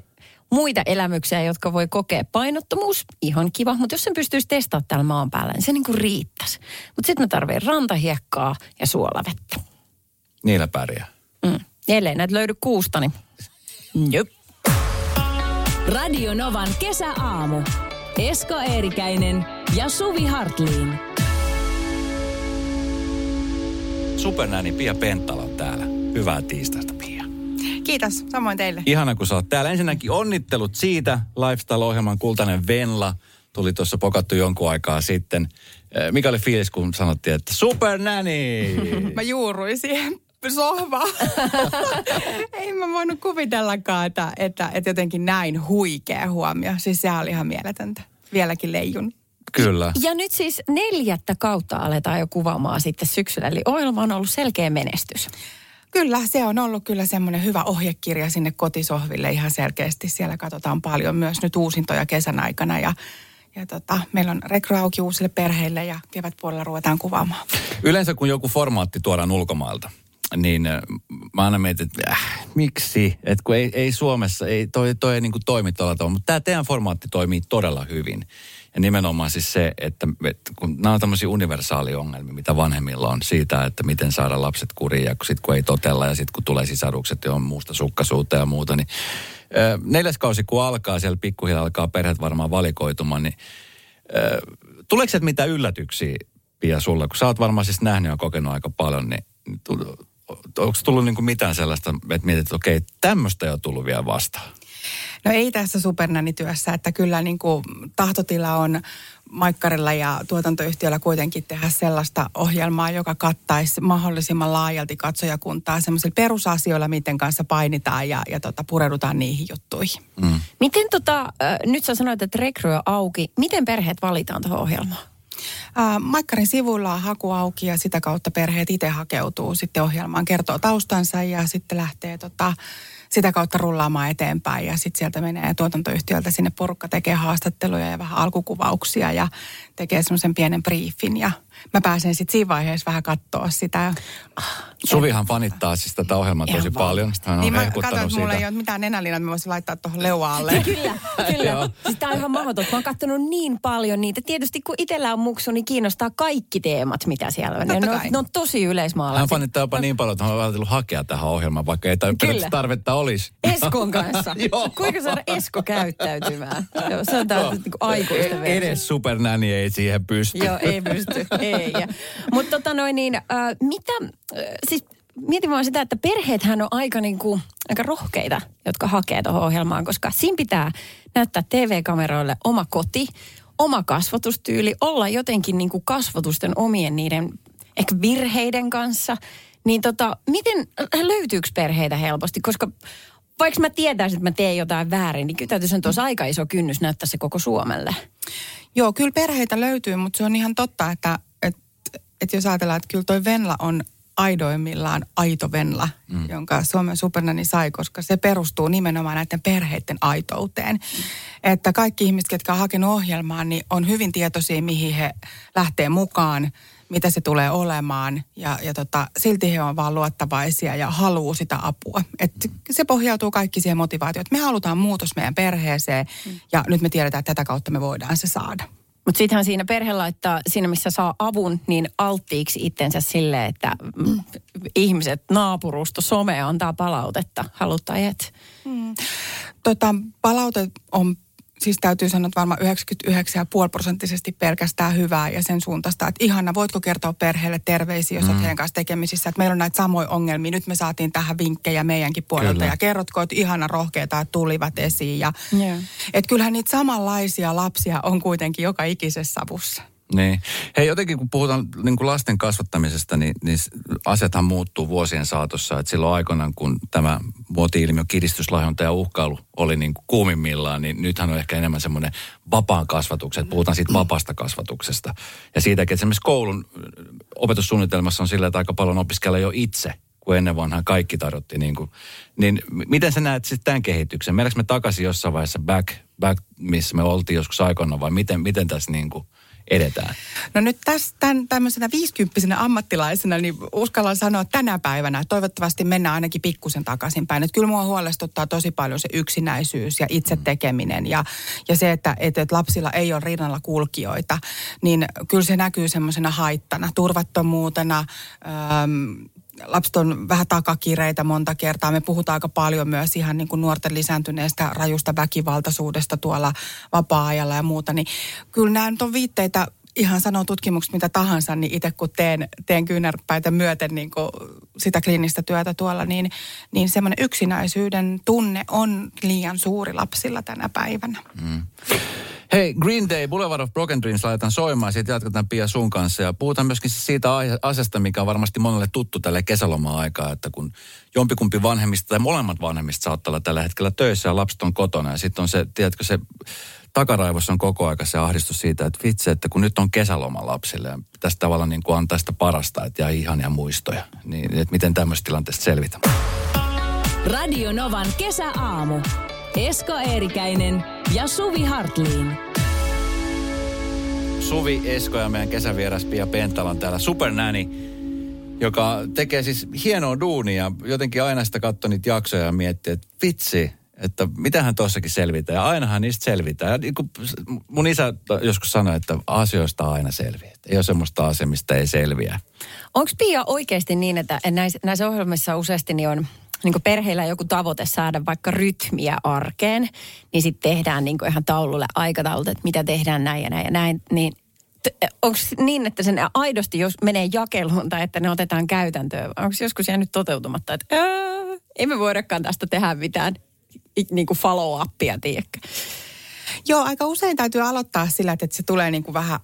[SPEAKER 4] muita elämyksiä, jotka voi kokea. Painottomuus, ihan kiva, mutta jos sen pystyisi testaamaan täällä maan päällä, niin se niin kuin riittäisi. Mutta sitten mä tarvitsen rantahiekkaa ja suolavettä.
[SPEAKER 2] Niillä pärjää.
[SPEAKER 4] Mm. Ellei näitä löydy kuusta, niin jop.
[SPEAKER 1] Radio Novan kesäaamu. Esko Eerikäinen ja Suvi Hartliin.
[SPEAKER 2] Supernääni Pia Penttala on täällä. Hyvää tiistaista, Pia.
[SPEAKER 5] Kiitos, samoin teille.
[SPEAKER 2] Ihana, kun sä oot täällä. Ensinnäkin onnittelut siitä. Lifestyle-ohjelman kultainen Venla tuli tuossa pokattu jonkun aikaa sitten. Eh, Mikä oli fiilis, kun sanottiin, että supernäni? *laughs*
[SPEAKER 5] Mä juuruin siihen sohvaan. *laughs* Ei mä voinut kuvitellakaan, että, että, että jotenkin näin huikea huomio. Siis se oli ihan mieletöntä. Vieläkin leijun.
[SPEAKER 2] Kyllä.
[SPEAKER 4] Ja nyt siis neljättä kautta aletaan jo kuvaamaan sitten syksyllä. Eli ohjelma on ollut selkeä menestys.
[SPEAKER 5] Kyllä, se on ollut kyllä semmoinen hyvä ohjekirja sinne kotisohville ihan selkeästi. Siellä katsotaan paljon myös nyt uusintoja kesän aikana ja, ja tota, meillä on rekry auki uusille perheille ja kevätpuolella ruvetaan kuvaamaan.
[SPEAKER 2] Yleensä kun joku formaatti tuodaan ulkomailta, niin äh, mä aina mietin, että äh, miksi? Että kun ei, ei Suomessa, ei, toi, toi ei niin kuin toimi tuolla tavalla, mutta tämä teidän formaatti toimii todella hyvin. Ja nimenomaan siis se, että, että kun nämä on tämmöisiä universaalia ongelmia, mitä vanhemmilla on siitä, että miten saada lapset kuriin ja sitten kun ei totella ja sitten kun tulee sisarukset ja on muusta sukkasuutta ja muuta, niin ö, neljäs kausi kun alkaa, siellä pikkuhiljaa alkaa perheet varmaan valikoitumaan, niin ö, tuleeko sieltä mitään yllätyksiä Pia sulla, kun sä oot varmaan siis nähnyt ja kokenut aika paljon, niin onko tullut niinku mitään sellaista, että mietit, että okei, tämmöistä ei ole tullut vielä vastaan?
[SPEAKER 5] No ei tässä supernänityössä, että kyllä niin kuin tahtotila on Maikkarilla ja tuotantoyhtiöllä kuitenkin tehdä sellaista ohjelmaa, joka kattaisi mahdollisimman laajalti katsojakuntaa semmoisilla perusasioilla, miten kanssa painitaan ja, ja tota, pureudutaan niihin juttuihin.
[SPEAKER 4] Mm. Miten tota, äh, nyt sä sanoit, että rekry on auki. Miten perheet valitaan tuohon ohjelmaan?
[SPEAKER 5] Äh, Maikkarin sivuilla on haku auki ja sitä kautta perheet itse hakeutuu sitten ohjelmaan, kertoo taustansa ja sitten lähtee tota, sitä kautta rullaamaan eteenpäin. Ja sitten sieltä menee tuotantoyhtiöltä sinne porukka tekee haastatteluja ja vähän alkukuvauksia ja tekee semmoisen pienen briefin. Ja mä pääsen sitten siinä vaiheessa vähän katsoa sitä.
[SPEAKER 2] Suvihan fanittaa siis tätä ohjelmaa tosi
[SPEAKER 5] Ihan
[SPEAKER 2] paljon. Hän on
[SPEAKER 5] niin mä katsoin, että mulla ei ole mitään nenälinää, että mä voisin laittaa tuohon leuaalle. *laughs*
[SPEAKER 4] Kyllä, kyllä. siis tää on ihan mahdoton. Mä oon kattonut niin paljon niitä. Tietysti kun itsellä on muksu, niin kiinnostaa kaikki teemat, mitä siellä on. Ne on, ne on tosi
[SPEAKER 2] Hän
[SPEAKER 4] yleismaalaisia.
[SPEAKER 2] fanittaa jopa niin paljon, että hän on ajatellut hakea tähän ohjelmaan, vaikka ei periaatteessa tarvetta olisi.
[SPEAKER 4] Eskon kanssa. *laughs*
[SPEAKER 2] Joo.
[SPEAKER 4] Kuinka saada Esko käyttäytymään? Joo, se on tää niin aikuisten versio.
[SPEAKER 2] Edes supernäni ei siihen pysty.
[SPEAKER 4] Joo, ei pysty. *laughs* Ei. Mutta tota noin niin, äh, mitä, äh, siis mietin vaan sitä, että perheethän on aika niin aika rohkeita, jotka hakee tuohon ohjelmaan, koska siinä pitää näyttää TV-kameroille oma koti, oma kasvatustyyli, olla jotenkin niin kasvatusten omien niiden ehkä virheiden kanssa. Niin tota, miten, löytyykö perheitä helposti? Koska vaikka mä tietäisin, että mä teen jotain väärin, niin kyllä täytyisi on tuossa aika iso kynnys näyttää se koko Suomelle.
[SPEAKER 5] Joo, kyllä perheitä löytyy, mutta se on ihan totta, että, että, jos ajatellaan, että kyllä toi Venla on aidoimmillaan aito Venla, mm. jonka Suomen supernani sai, koska se perustuu nimenomaan näiden perheiden aitouteen. Mm. Että kaikki ihmiset, ketkä on hakenut ohjelmaan, niin on hyvin tietoisia, mihin he lähtee mukaan, mitä se tulee olemaan. Ja, ja tota, silti he on vaan luottavaisia ja haluaa sitä apua. Et se pohjautuu kaikki siihen motivaatioon, että me halutaan muutos meidän perheeseen ja nyt me tiedetään, että tätä kautta me voidaan se saada.
[SPEAKER 4] Mutta sittenhän siinä perhe laittaa, siinä missä saa avun, niin alttiiksi itsensä sille, että mm, ihmiset, naapurusto, some antaa palautetta, halut tai et.
[SPEAKER 5] Tota, palaute on, siis täytyy sanoa, että varmaan 99,5 prosenttisesti pelkästään hyvää ja sen suuntaista, että ihana, voitko kertoa perheelle terveisiä, jos mm. olet heidän kanssa tekemisissä, että meillä on näitä samoja ongelmia, nyt me saatiin tähän vinkkejä meidänkin puolelta
[SPEAKER 2] Kyllä.
[SPEAKER 5] ja kerrotko, että ihana rohkeita, että tulivat esiin ja
[SPEAKER 4] Joo.
[SPEAKER 5] että kyllähän niitä samanlaisia lapsia on kuitenkin joka ikisessä savussa.
[SPEAKER 2] Niin. Hei, jotenkin kun puhutaan niin kuin lasten kasvattamisesta, niin, niin asiathan muuttuu vuosien saatossa. Et silloin aikoinaan, kun tämä muoti-ilmiö kiristyslahjonta ja uhkailu oli niin kuin kuumimmillaan, niin nythän on ehkä enemmän semmoinen vapaan kasvatuksen. Puhutaan siitä vapaasta kasvatuksesta. Ja siitäkin, että esimerkiksi koulun opetussuunnitelmassa on sillä, että aika paljon opiskella jo itse kun ennen vanhaan kaikki tarjottiin. Niin, kuin, niin miten sä näet sitten tämän kehityksen? Meneekö me takaisin jossain vaiheessa back, back missä me oltiin joskus aikoina vai miten, miten tässä niin kuin edetään?
[SPEAKER 5] No nyt tässä tämän, tämmöisenä viisikymppisenä ammattilaisena, niin uskallan sanoa tänä päivänä, että toivottavasti mennään ainakin pikkusen takaisinpäin. Että kyllä mua huolestuttaa tosi paljon se yksinäisyys ja itse tekeminen ja, ja se, että, että, että lapsilla ei ole rinnalla kulkijoita, niin kyllä se näkyy semmoisena haittana, turvattomuutena, äm, lapset on vähän takakireitä monta kertaa. Me puhutaan aika paljon myös ihan niin kuin nuorten lisääntyneestä rajusta väkivaltaisuudesta tuolla vapaa-ajalla ja muuta. Niin kyllä nämä nyt on viitteitä ihan sanoo tutkimukset mitä tahansa, niin itse kun teen, teen kyynärpäitä myöten niin sitä kliinistä työtä tuolla, niin, niin semmoinen yksinäisyyden tunne on liian suuri lapsilla tänä päivänä. Mm.
[SPEAKER 2] Hei, Green Day, Boulevard of Broken Dreams laitetaan soimaan, siitä jatketaan Pia sun kanssa. Ja puhutaan myöskin siitä asiasta, mikä on varmasti monelle tuttu tälle kesäloma-aikaa, että kun jompikumpi vanhemmista tai molemmat vanhemmista saattaa olla tällä hetkellä töissä ja lapset on kotona. Ja sitten on se, tiedätkö, se takaraivossa on koko aika se ahdistus siitä, että vitsi, että kun nyt on kesäloma lapsille ja pitäisi tavallaan niin kuin antaa sitä parasta, että jää ihania muistoja. Niin, että miten tämmöistä tilanteesta selvitä.
[SPEAKER 1] Radio Novan kesäaamu. Esko Eerikäinen ja Suvi Hartliin.
[SPEAKER 2] Suvi Esko ja meidän kesävieras Pia Pentala on täällä Supernäni, joka tekee siis hienoa duunia. Jotenkin aina sitä katsoi niitä jaksoja ja miettii, että vitsi, että mitähän tuossakin selvitään. Ja ainahan niistä selvitään. Ja niin kuin mun isä joskus sanoi, että asioista aina selviää. Ei ole semmoista asiaa, mistä ei selviä.
[SPEAKER 4] Onko Pia oikeasti niin, että näissä, näissä ohjelmissa useasti niin on niin perheillä joku tavoite saada vaikka rytmiä arkeen, niin sitten tehdään niin ihan taululle aikataulut, että mitä tehdään näin ja näin ja näin. Niin onko niin, että sen aidosti jos menee jakeluun tai että ne otetaan käytäntöön? Onko joskus jäänyt toteutumatta, että ei me voidakaan tästä tehdä mitään niin kuin follow-upia, tiedäkö?
[SPEAKER 5] Joo, aika usein täytyy aloittaa sillä, että se tulee niin kuin vähän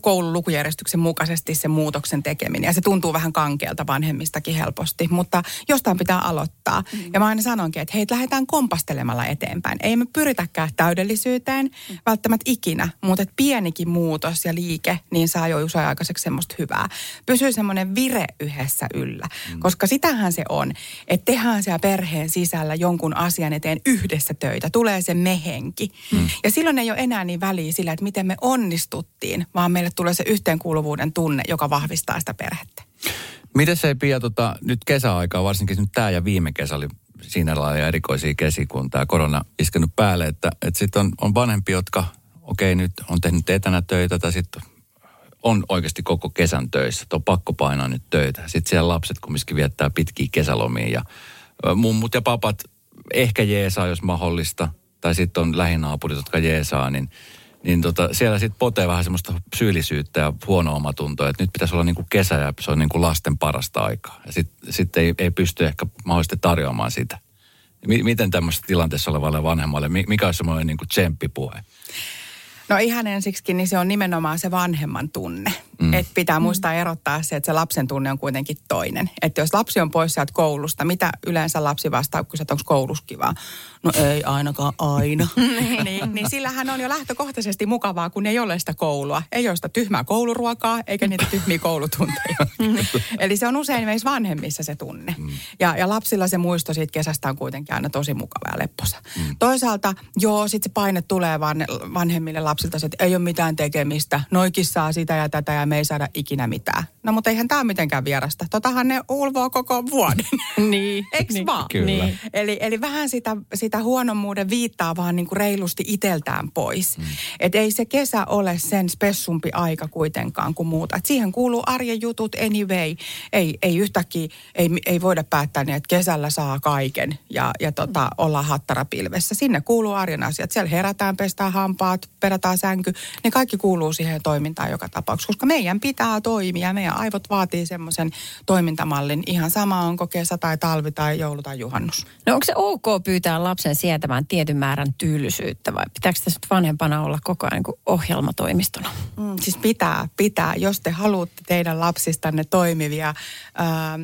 [SPEAKER 5] koulun lukujärjestyksen mukaisesti se muutoksen tekeminen. Ja se tuntuu vähän kankealta vanhemmistakin helposti, mutta jostain pitää aloittaa. Mm. Ja mä aina sanonkin, että hei, lähdetään kompastelemalla eteenpäin. Ei me pyritäkään täydellisyyteen mm. välttämättä ikinä, mutta et pienikin muutos ja liike, niin saa jo usein aikaiseksi semmoista hyvää. Pysyy semmoinen vire yhdessä yllä, mm. koska sitähän se on, että tehdään siellä perheen sisällä jonkun asian eteen yhdessä töitä. Tulee se mehenki. Mm. Ja silloin ei ole enää niin väliä sillä, että miten me onnistuttiin, vaan vaan meille tulee se yhteenkuuluvuuden tunne, joka vahvistaa sitä perhettä.
[SPEAKER 2] Miten se Pia, tota, nyt kesäaikaa, varsinkin nyt tämä ja viime kesä oli siinä lailla erikoisia kesi, kun tämä korona iskenyt päälle, että, että sitten on, on vanhempi, jotka okei okay, nyt on tehnyt etänä töitä tai sitten on oikeasti koko kesän töissä, että on pakko painaa nyt töitä. Sitten siellä lapset kumminkin viettää pitkiä kesälomia ja mummut ja papat ehkä jeesaa, jos mahdollista. Tai sitten on lähinaapurit, jotka jeesaa, niin – niin tota, siellä sitten potee vähän semmoista syyllisyyttä ja huono omatuntoa, että nyt pitäisi olla niin kuin kesä ja se on niin kuin lasten parasta aikaa. Ja sitten sit ei, ei pysty ehkä mahdollisesti tarjoamaan sitä. M- miten tämmöisessä tilanteessa olevalle vanhemmalle, mikä on semmoinen niin kuin tsemppipuhe?
[SPEAKER 5] No ihan ensiksikin, niin se on nimenomaan se vanhemman tunne. Mm. Että pitää muistaa erottaa se, että se lapsen tunne on kuitenkin toinen. Että jos lapsi on pois sieltä koulusta, mitä yleensä lapsi vastaa, kun onko koulussa kivaa? No ei ainakaan aina. *laughs* niin, niin sillähän on jo lähtökohtaisesti mukavaa, kun ei ole sitä koulua. Ei ole sitä tyhmää kouluruokaa, eikä niitä tyhmiä koulutunteja. *laughs* Eli se on usein meissä vanhemmissa se tunne. Mm. Ja, ja lapsilla se muisto siitä kesästä on kuitenkin aina tosi mukava ja lepposa. Mm. Toisaalta, joo, sitten se paine tulee van, vanhemmille lapsilta, että ei ole mitään tekemistä. Noikin saa sitä ja tätä ja me ei saada ikinä mitään. No mutta eihän tämä mitenkään vierasta. Totahan ne ulvoo koko vuoden. *laughs*
[SPEAKER 4] niin.
[SPEAKER 5] Eiks
[SPEAKER 4] niin,
[SPEAKER 5] vaan?
[SPEAKER 2] Kyllä. Niin.
[SPEAKER 5] Eli, eli vähän sitä, sitä huonommuuden viittaa vaan niin kuin reilusti iteltään pois. Mm. Et ei se kesä ole sen spessumpi aika kuitenkaan kuin muuta. Et siihen kuuluu arjen jutut anyway. Ei, ei yhtäkkiä, ei, ei voida päättää niin, että kesällä saa kaiken ja, ja tota, olla hattarapilvessä. Sinne kuuluu arjen asiat. Siellä herätään, pestään hampaat, perätään sänky. Ne kaikki kuuluu siihen toimintaan joka tapauksessa, koska meidän pitää toimia. Meidän aivot vaatii semmoisen toimintamallin. Ihan sama onko kesä tai talvi tai joulu tai juhannus.
[SPEAKER 4] No onko se ok pyytää lapsen sietämään tietyn määrän tylsyyttä vai pitääkö tässä vanhempana olla koko ajan kuin ohjelmatoimistona?
[SPEAKER 5] Mm, siis pitää, pitää. Jos te haluatte teidän lapsistanne toimivia, ää, ää,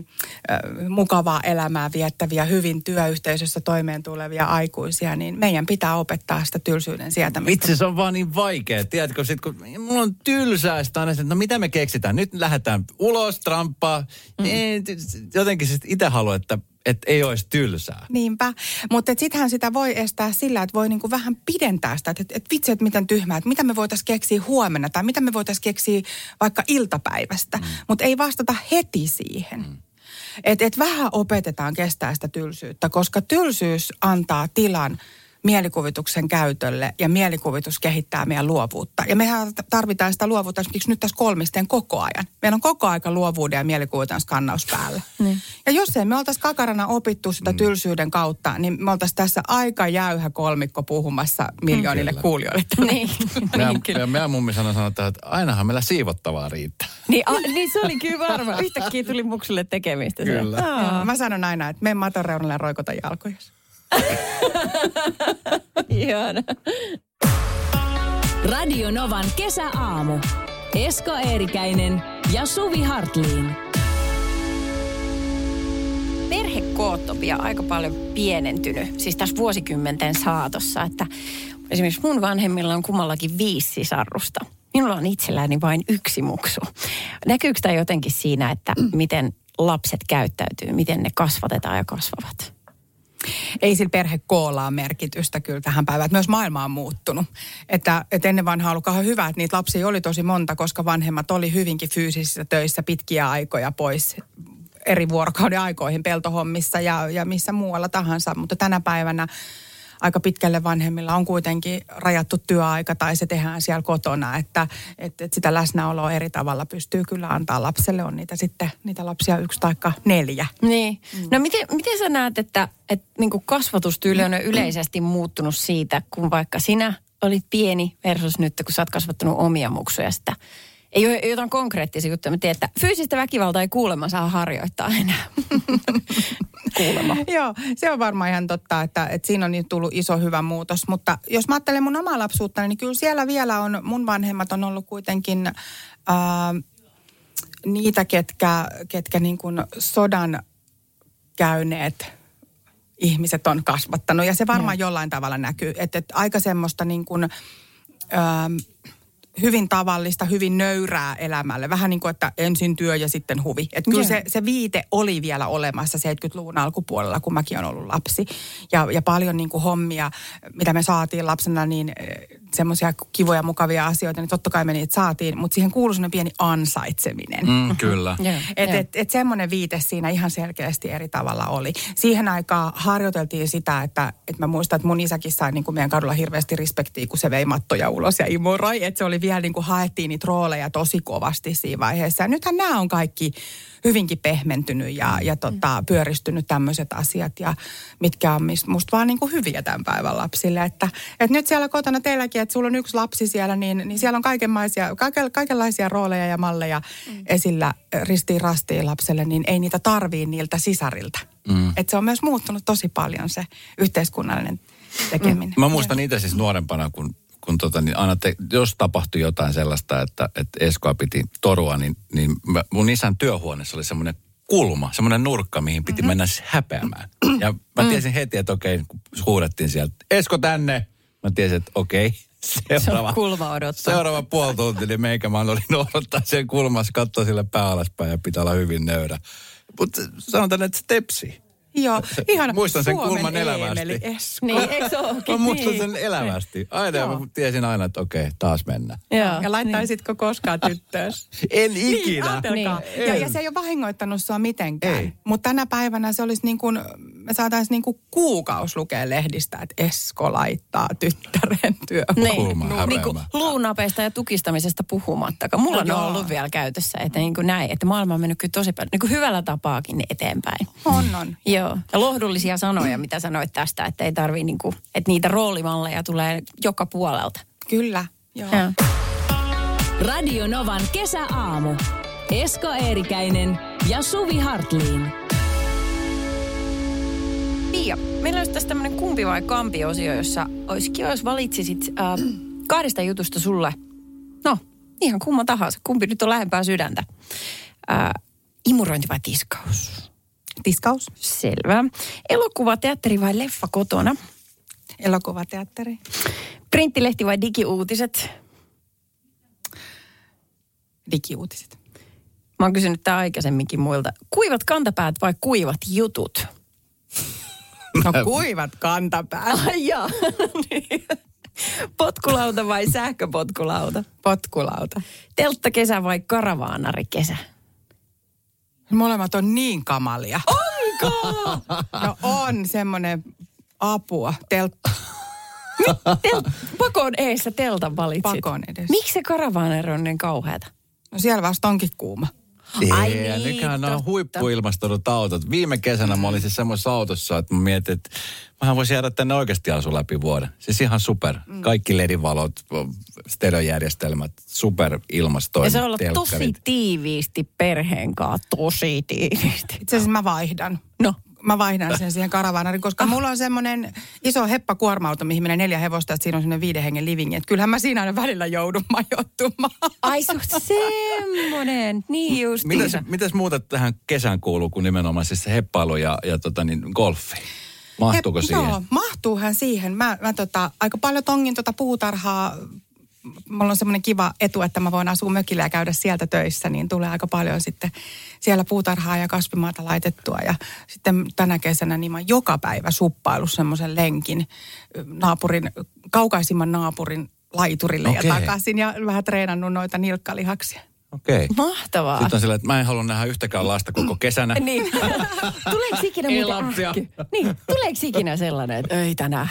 [SPEAKER 5] mukavaa elämää viettäviä, hyvin työyhteisössä toimeen tulevia aikuisia, niin meidän pitää opettaa sitä tylsyyden sietämistä.
[SPEAKER 2] Vitsi, se on vaan niin vaikea. Tiedätkö, sit, kun mulla on tylsää sitä aina, että no mitä me keksitään? Nyt lähdetään ulos, tramppaa. Mm. Jotenkin itse haluan, että että ei olisi tylsää.
[SPEAKER 5] Niinpä, mutta sittenhän sitä voi estää sillä, että voi niinku vähän pidentää sitä, että et, et vitsi, että miten tyhmää, että mitä me voitaisiin keksiä huomenna tai mitä me voitaisiin keksiä vaikka iltapäivästä, mm. mutta ei vastata heti siihen. Mm. Että et vähän opetetaan kestää sitä tylsyyttä, koska tylsyys antaa tilan mielikuvituksen käytölle ja mielikuvitus kehittää meidän luovuutta. Ja mehän tarvitaan sitä luovuutta esimerkiksi nyt tässä kolmisten koko ajan. Meillä on koko aika luovuuden ja mielikuvituksen skannaus päällä. *laughs* Niin. Ja jos ei me oltaisi kakarana opittu sitä mm. tylsyyden kautta, niin me oltaisiin tässä aika jäyhä kolmikko puhumassa miljoonille
[SPEAKER 2] Kyllä.
[SPEAKER 5] kuulijoille. *laughs*
[SPEAKER 4] Niin.
[SPEAKER 2] Meidän, meidän, meidän mummi sanoi, sanoi, että ainahan meillä siivottavaa riittää. *laughs*
[SPEAKER 4] Niin, a, niin se oli kyllä varma. Yhtäkkiä tuli muksulle tekemistä.
[SPEAKER 2] Kyllä.
[SPEAKER 5] Mä sanon aina, että mene maton reunalle ja roikota jalkoja.
[SPEAKER 4] Ihana.
[SPEAKER 1] Radio Novan kesäaamu. Esko Eerikäinen ja Suvi Hartliin.
[SPEAKER 4] perhekoot on vielä aika paljon pienentynyt, siis tässä vuosikymmenten saatossa, että esimerkiksi mun vanhemmilla on kummallakin viisi sisarrusta. Minulla on itselläni vain yksi muksu. Näkyykö tämä jotenkin siinä, että miten lapset käyttäytyy, miten ne kasvatetaan ja kasvavat?
[SPEAKER 5] Ei sillä perhekoolla ole merkitystä kyllä tähän päivään. Että myös maailma on muuttunut. Että, että ennen vanhaa on ollut hyvä, että niitä lapsia oli tosi monta, koska vanhemmat oli hyvinkin fyysisissä töissä pitkiä aikoja pois eri vuorokauden aikoihin peltohommissa ja, ja missä muualla tahansa. Mutta tänä päivänä aika pitkälle vanhemmilla on kuitenkin rajattu työaika tai se tehdään siellä kotona, että, että, että sitä läsnäoloa eri tavalla pystyy kyllä antaa lapselle. On niitä sitten niitä lapsia yksi tai neljä.
[SPEAKER 4] Niin. No miten, miten sä näet, että, että niin kasvatustyyli on yleisesti muuttunut siitä, kun vaikka sinä olit pieni versus nyt, kun sä oot kasvattanut omia muksuja sitä? Ei ole jotain konkreettisia juttuja. Mä tiedän, että fyysistä väkivaltaa ei kuulemma saa harjoittaa enää. *laughs* kuulemma.
[SPEAKER 5] Joo, se on varmaan ihan totta, että, että siinä on nyt tullut iso hyvä muutos. Mutta jos mä ajattelen mun omaa lapsuutta, niin kyllä siellä vielä on, mun vanhemmat on ollut kuitenkin ää, niitä, ketkä, ketkä niin kuin sodan käyneet ihmiset on kasvattanut. Ja se varmaan
[SPEAKER 4] Joo.
[SPEAKER 5] jollain tavalla näkyy. Että, että aika semmoista niin kuin, ää, hyvin tavallista, hyvin nöyrää elämälle. Vähän niin kuin, että ensin työ ja sitten huvi. Että kyllä se, se viite oli vielä olemassa 70-luvun alkupuolella, kun mäkin olen ollut lapsi. Ja, ja paljon niin kuin hommia, mitä me saatiin lapsena, niin semmoisia kivoja, mukavia asioita, niin totta kai me niitä saatiin. Mutta siihen kuului semmoinen pieni ansaitseminen.
[SPEAKER 2] Mm, kyllä. *laughs*
[SPEAKER 4] Joo,
[SPEAKER 5] Että
[SPEAKER 4] joo.
[SPEAKER 5] et, et semmoinen viite siinä ihan selkeästi eri tavalla oli. Siihen aikaan harjoiteltiin sitä, että et mä muistan, että mun isäkin sai niin kuin meidän kadulla hirveästi respektiä, kun se vei mattoja ulos ja imuroi. Että se oli vielä niin kuin haettiin niitä rooleja tosi kovasti siinä vaiheessa. Ja nythän nämä on kaikki hyvinkin pehmentynyt ja, ja tota, pyöristynyt tämmöiset asiat, ja mitkä on musta vaan niin kuin hyviä tämän päivän lapsille. Että, että nyt siellä kotona teilläkin, että sulla on yksi lapsi siellä, niin, niin siellä on kaikenlaisia, kaiken, kaikenlaisia rooleja ja malleja mm. esillä ristiin rastiin lapselle, niin ei niitä tarvii niiltä sisarilta. Mm. Että se on myös muuttunut tosi paljon se yhteiskunnallinen tekeminen.
[SPEAKER 2] Mä muistan itse siis nuorempana, kun, kun tota, niin aina te, jos tapahtui jotain sellaista, että, että Eskoa piti torua, niin, niin mä, mun isän työhuoneessa oli semmoinen kulma, semmoinen nurkka, mihin piti mm-hmm. mennä häpeämään. Ja mä tiesin heti, että okei, kun huudettiin sieltä, Esko tänne. Mä tiesin, että okei, *laughs* seuraava,
[SPEAKER 4] kulma odottaa.
[SPEAKER 2] seuraava puoli tuntia, niin meikä mä olin odottaa sen kulmassa, katsoa sille pää alaspäin ja pitää olla hyvin nöyrä. Mutta sanotaan, että se tepsi. *laughs*
[SPEAKER 5] Joo, ihana.
[SPEAKER 2] Muistan sen
[SPEAKER 5] Suomen
[SPEAKER 2] kulman elävästi.
[SPEAKER 5] Eemeli Esko.
[SPEAKER 4] Niin, eikö se
[SPEAKER 2] Mä muistan
[SPEAKER 4] niin?
[SPEAKER 2] sen elävästi. Aina ja mä tiesin aina, että okei, taas mennään.
[SPEAKER 4] Joo.
[SPEAKER 5] Ja laittaisitko koskaan tyttöös? *laughs*
[SPEAKER 2] En
[SPEAKER 5] Niin,
[SPEAKER 2] ikinä.
[SPEAKER 4] Niin.
[SPEAKER 5] Ja, ja se ei ole vahingoittanut sua mitenkään. Mutta tänä päivänä se olisi niin kuin, me saataisiin niin kuin kuukaus lukea lehdistä, että Esko laittaa tyttären työ.
[SPEAKER 4] Niin, niin
[SPEAKER 2] häpeämään.
[SPEAKER 4] luunapeista ja tukistamisesta puhumattakaan. Mulla
[SPEAKER 5] No
[SPEAKER 4] on
[SPEAKER 5] joo.
[SPEAKER 4] ollut vielä käytössä, että niin kuin näin, että maailma on mennyt kyllä tosi paljon, niin kuin hyvällä tapaakin eteenpäin.
[SPEAKER 5] On, on.
[SPEAKER 4] Joo. Ja lohdullisia sanoja, mitä sanoit tästä, että ei tarvii niin kuin, että niitä roolimalleja tulee joka puolelta.
[SPEAKER 5] Kyllä. Joo.
[SPEAKER 4] Joo.
[SPEAKER 1] Radio Novan kesäaamu. Esko Eerikäinen ja Suvi Hartliin.
[SPEAKER 4] Pia, meillä olisi tässä tämmöinen kumpi vai kampi osio, jossa olisi kiva, jos valitsisit äh, kahdesta jutusta sulle. No, ihan kumma tahansa. Kumpi nyt on lähempää sydäntä? Äh, imurointi vai tiskaus?
[SPEAKER 5] Tiskaus,
[SPEAKER 4] Selvä. Elokuva, teatteri vai leffa kotona?
[SPEAKER 5] elokuvateatteri,
[SPEAKER 4] Printtilehti vai digiuutiset?
[SPEAKER 5] digiuutiset.
[SPEAKER 4] Mä oon kysynyt tää aikaisemminkin muilta. Kuivat kantapäät vai kuivat jutut?
[SPEAKER 5] No kuivat kantapäät.
[SPEAKER 4] Ai jaa. *laughs* Niin. Potkulauta vai sähköpotkulauta?
[SPEAKER 5] Potkulauta.
[SPEAKER 4] Telttakesä vai karavaanarikesä?
[SPEAKER 5] Molemmat on niin kamalia. Onko? No on semmoinen apua. Telt...
[SPEAKER 4] Tel- pakon eessä teltan valitsit.
[SPEAKER 5] Pakon edessä.
[SPEAKER 4] Miksi se karavaanero on niin kauheata?
[SPEAKER 5] No siellä vasta onkin kuuma.
[SPEAKER 4] Ai
[SPEAKER 2] Ei,
[SPEAKER 4] niin,
[SPEAKER 2] nykyään ne on
[SPEAKER 4] totta.
[SPEAKER 2] huippuilmastoidut autot. Viime kesänä mä olin siis semmoisessa autossa, että mä mietin, että mähän voisin jäädä tänne oikeasti asu läpi vuoden. Siis ihan super.
[SPEAKER 4] Mm.
[SPEAKER 2] Kaikki ledinvalot, stereojärjestelmät, super ilmastoinnit,
[SPEAKER 4] Ja se on ollut tosi
[SPEAKER 2] telkkarit.
[SPEAKER 4] tiiviisti perheen kanssa, tosi tiiviisti.
[SPEAKER 5] Itse asiassa mä vaihdan.
[SPEAKER 4] No.
[SPEAKER 5] Mä vaihdan sen siihen karavaanariin, koska mulla on semmoinen iso heppakuorma-auto, mihin menee neljä hevosta, että siinä on semmoinen viiden hengen livingi. Että kyllähän mä siinä aina välillä joudun *laughs* majoittumaan.
[SPEAKER 4] Ai se on semmoinen, niin just.
[SPEAKER 2] Mitäs, mitäs muuta tähän kesään kuuluu kuin nimenomaan siis se heppailu ja, ja tota niin, golfi? Mahtuuko
[SPEAKER 5] Hep-
[SPEAKER 2] siihen?
[SPEAKER 5] Joo, mahtuuhan siihen. Mä, mä tota, aika paljon tongin tota puutarhaa. Mulla on semmoinen kiva etu, että mä voin asua mökillä ja käydä sieltä töissä, niin tulee aika paljon sitten siellä puutarhaa ja kasvimaata laitettua. Ja sitten tänä kesänä niin mä oon joka päivä suppailu semmoisen lenkin naapurin, kaukaisimman naapurin laiturille
[SPEAKER 2] Okei.
[SPEAKER 5] ja takaisin ja vähän treenannut noita nilkkalihaksia.
[SPEAKER 2] Okei. Okay.
[SPEAKER 4] Mahtavaa.
[SPEAKER 2] Sitten on silleen, että mä en halua nähdä yhtäkään lasta koko kesänä. *clears throat*
[SPEAKER 4] Niin. *laughs* tuleeko ikinä
[SPEAKER 2] Ei
[SPEAKER 4] muuten? Niin, tuleeko ikinä sellainen, että ei tänään?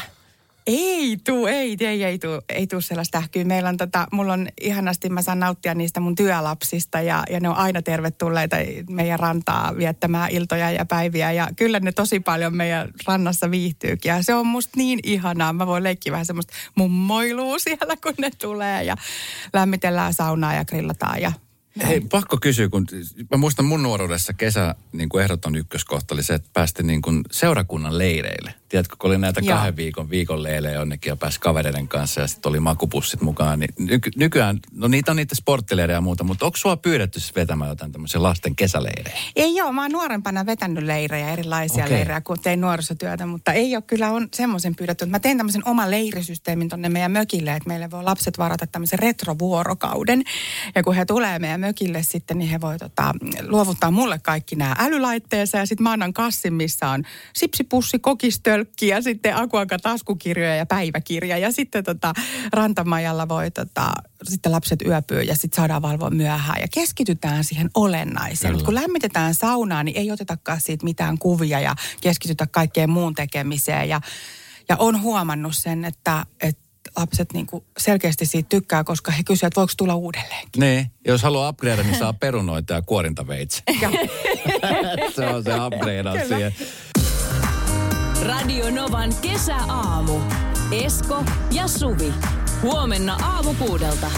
[SPEAKER 5] Ei tuu, ei, ei, ei tuu, ei tuu sellaista ähkyä. Meillä on tota, mulla on ihanasti, mä saan nauttia niistä mun työlapsista ja, ja ne on aina tervetulleita meidän rantaa viettämään iltoja ja päiviä. Ja kyllä ne tosi paljon meidän rannassa viihtyykin ja se on musta niin ihanaa. Mä voin leikkiä vähän semmoista mummoilua siellä, kun ne tulee ja lämmitellään saunaa ja grillataan ja
[SPEAKER 2] Hei, pakko kysyä, kun mä muistan mun nuoruudessa kesä niin kuin ehdoton ykköskohta oli se, että päästiin niin kuin seurakunnan leireille. Tiedätkö, kun oli näitä
[SPEAKER 5] Joo.
[SPEAKER 2] kahden viikon viikon leilejä jonnekin ja pääsi kavereiden kanssa ja sitten oli makupussit mukaan. Niin nyky, nykyään, no niitä on niitä sporttileirejä ja muuta, mutta onko sua pyydetty siis vetämään jotain tämmöisiä lasten kesäleirejä?
[SPEAKER 5] Ei joo, mä oon nuorempana vetänyt leirejä, erilaisia okay. leirejä, kun tein nuorisotyötä, mutta ei ole kyllä on semmoisen pyydetty. Mä tein tämmöisen oman leirisysteemin tonne meidän mökille, että meille voi lapset varata tämmöisen retrovuorokauden. Ja kun he tulee meidän mökille sitten, niin he voi tota, luovuttaa mulle kaikki nämä älylaitteensa ja sitten mä annan kassin, missä on sipsipussi, kokistölkki ja sitten akuanka taskukirjoja ja päiväkirja. Ja sitten tota, rantamajalla voi tota, sitten lapset yöpyy ja sitten saadaan valvoa myöhään ja keskitytään siihen olennaiseen. Mut kun lämmitetään saunaa, niin ei otetakaan siitä mitään kuvia ja keskitytä kaikkeen muun tekemiseen. Ja, ja on huomannut sen, että, että lapset niinku selkeästi siitä tykkää, koska he kysyvät, että voiko tulla uudelleen.
[SPEAKER 2] Niin, jos haluaa upgradea, niin saa perunoita ja kuorintaveitsi. *laughs* se on se upgrade siihen.
[SPEAKER 1] Radio Novan kesäaamu. Esko ja Suvi. Huomenna aamu kuudelta.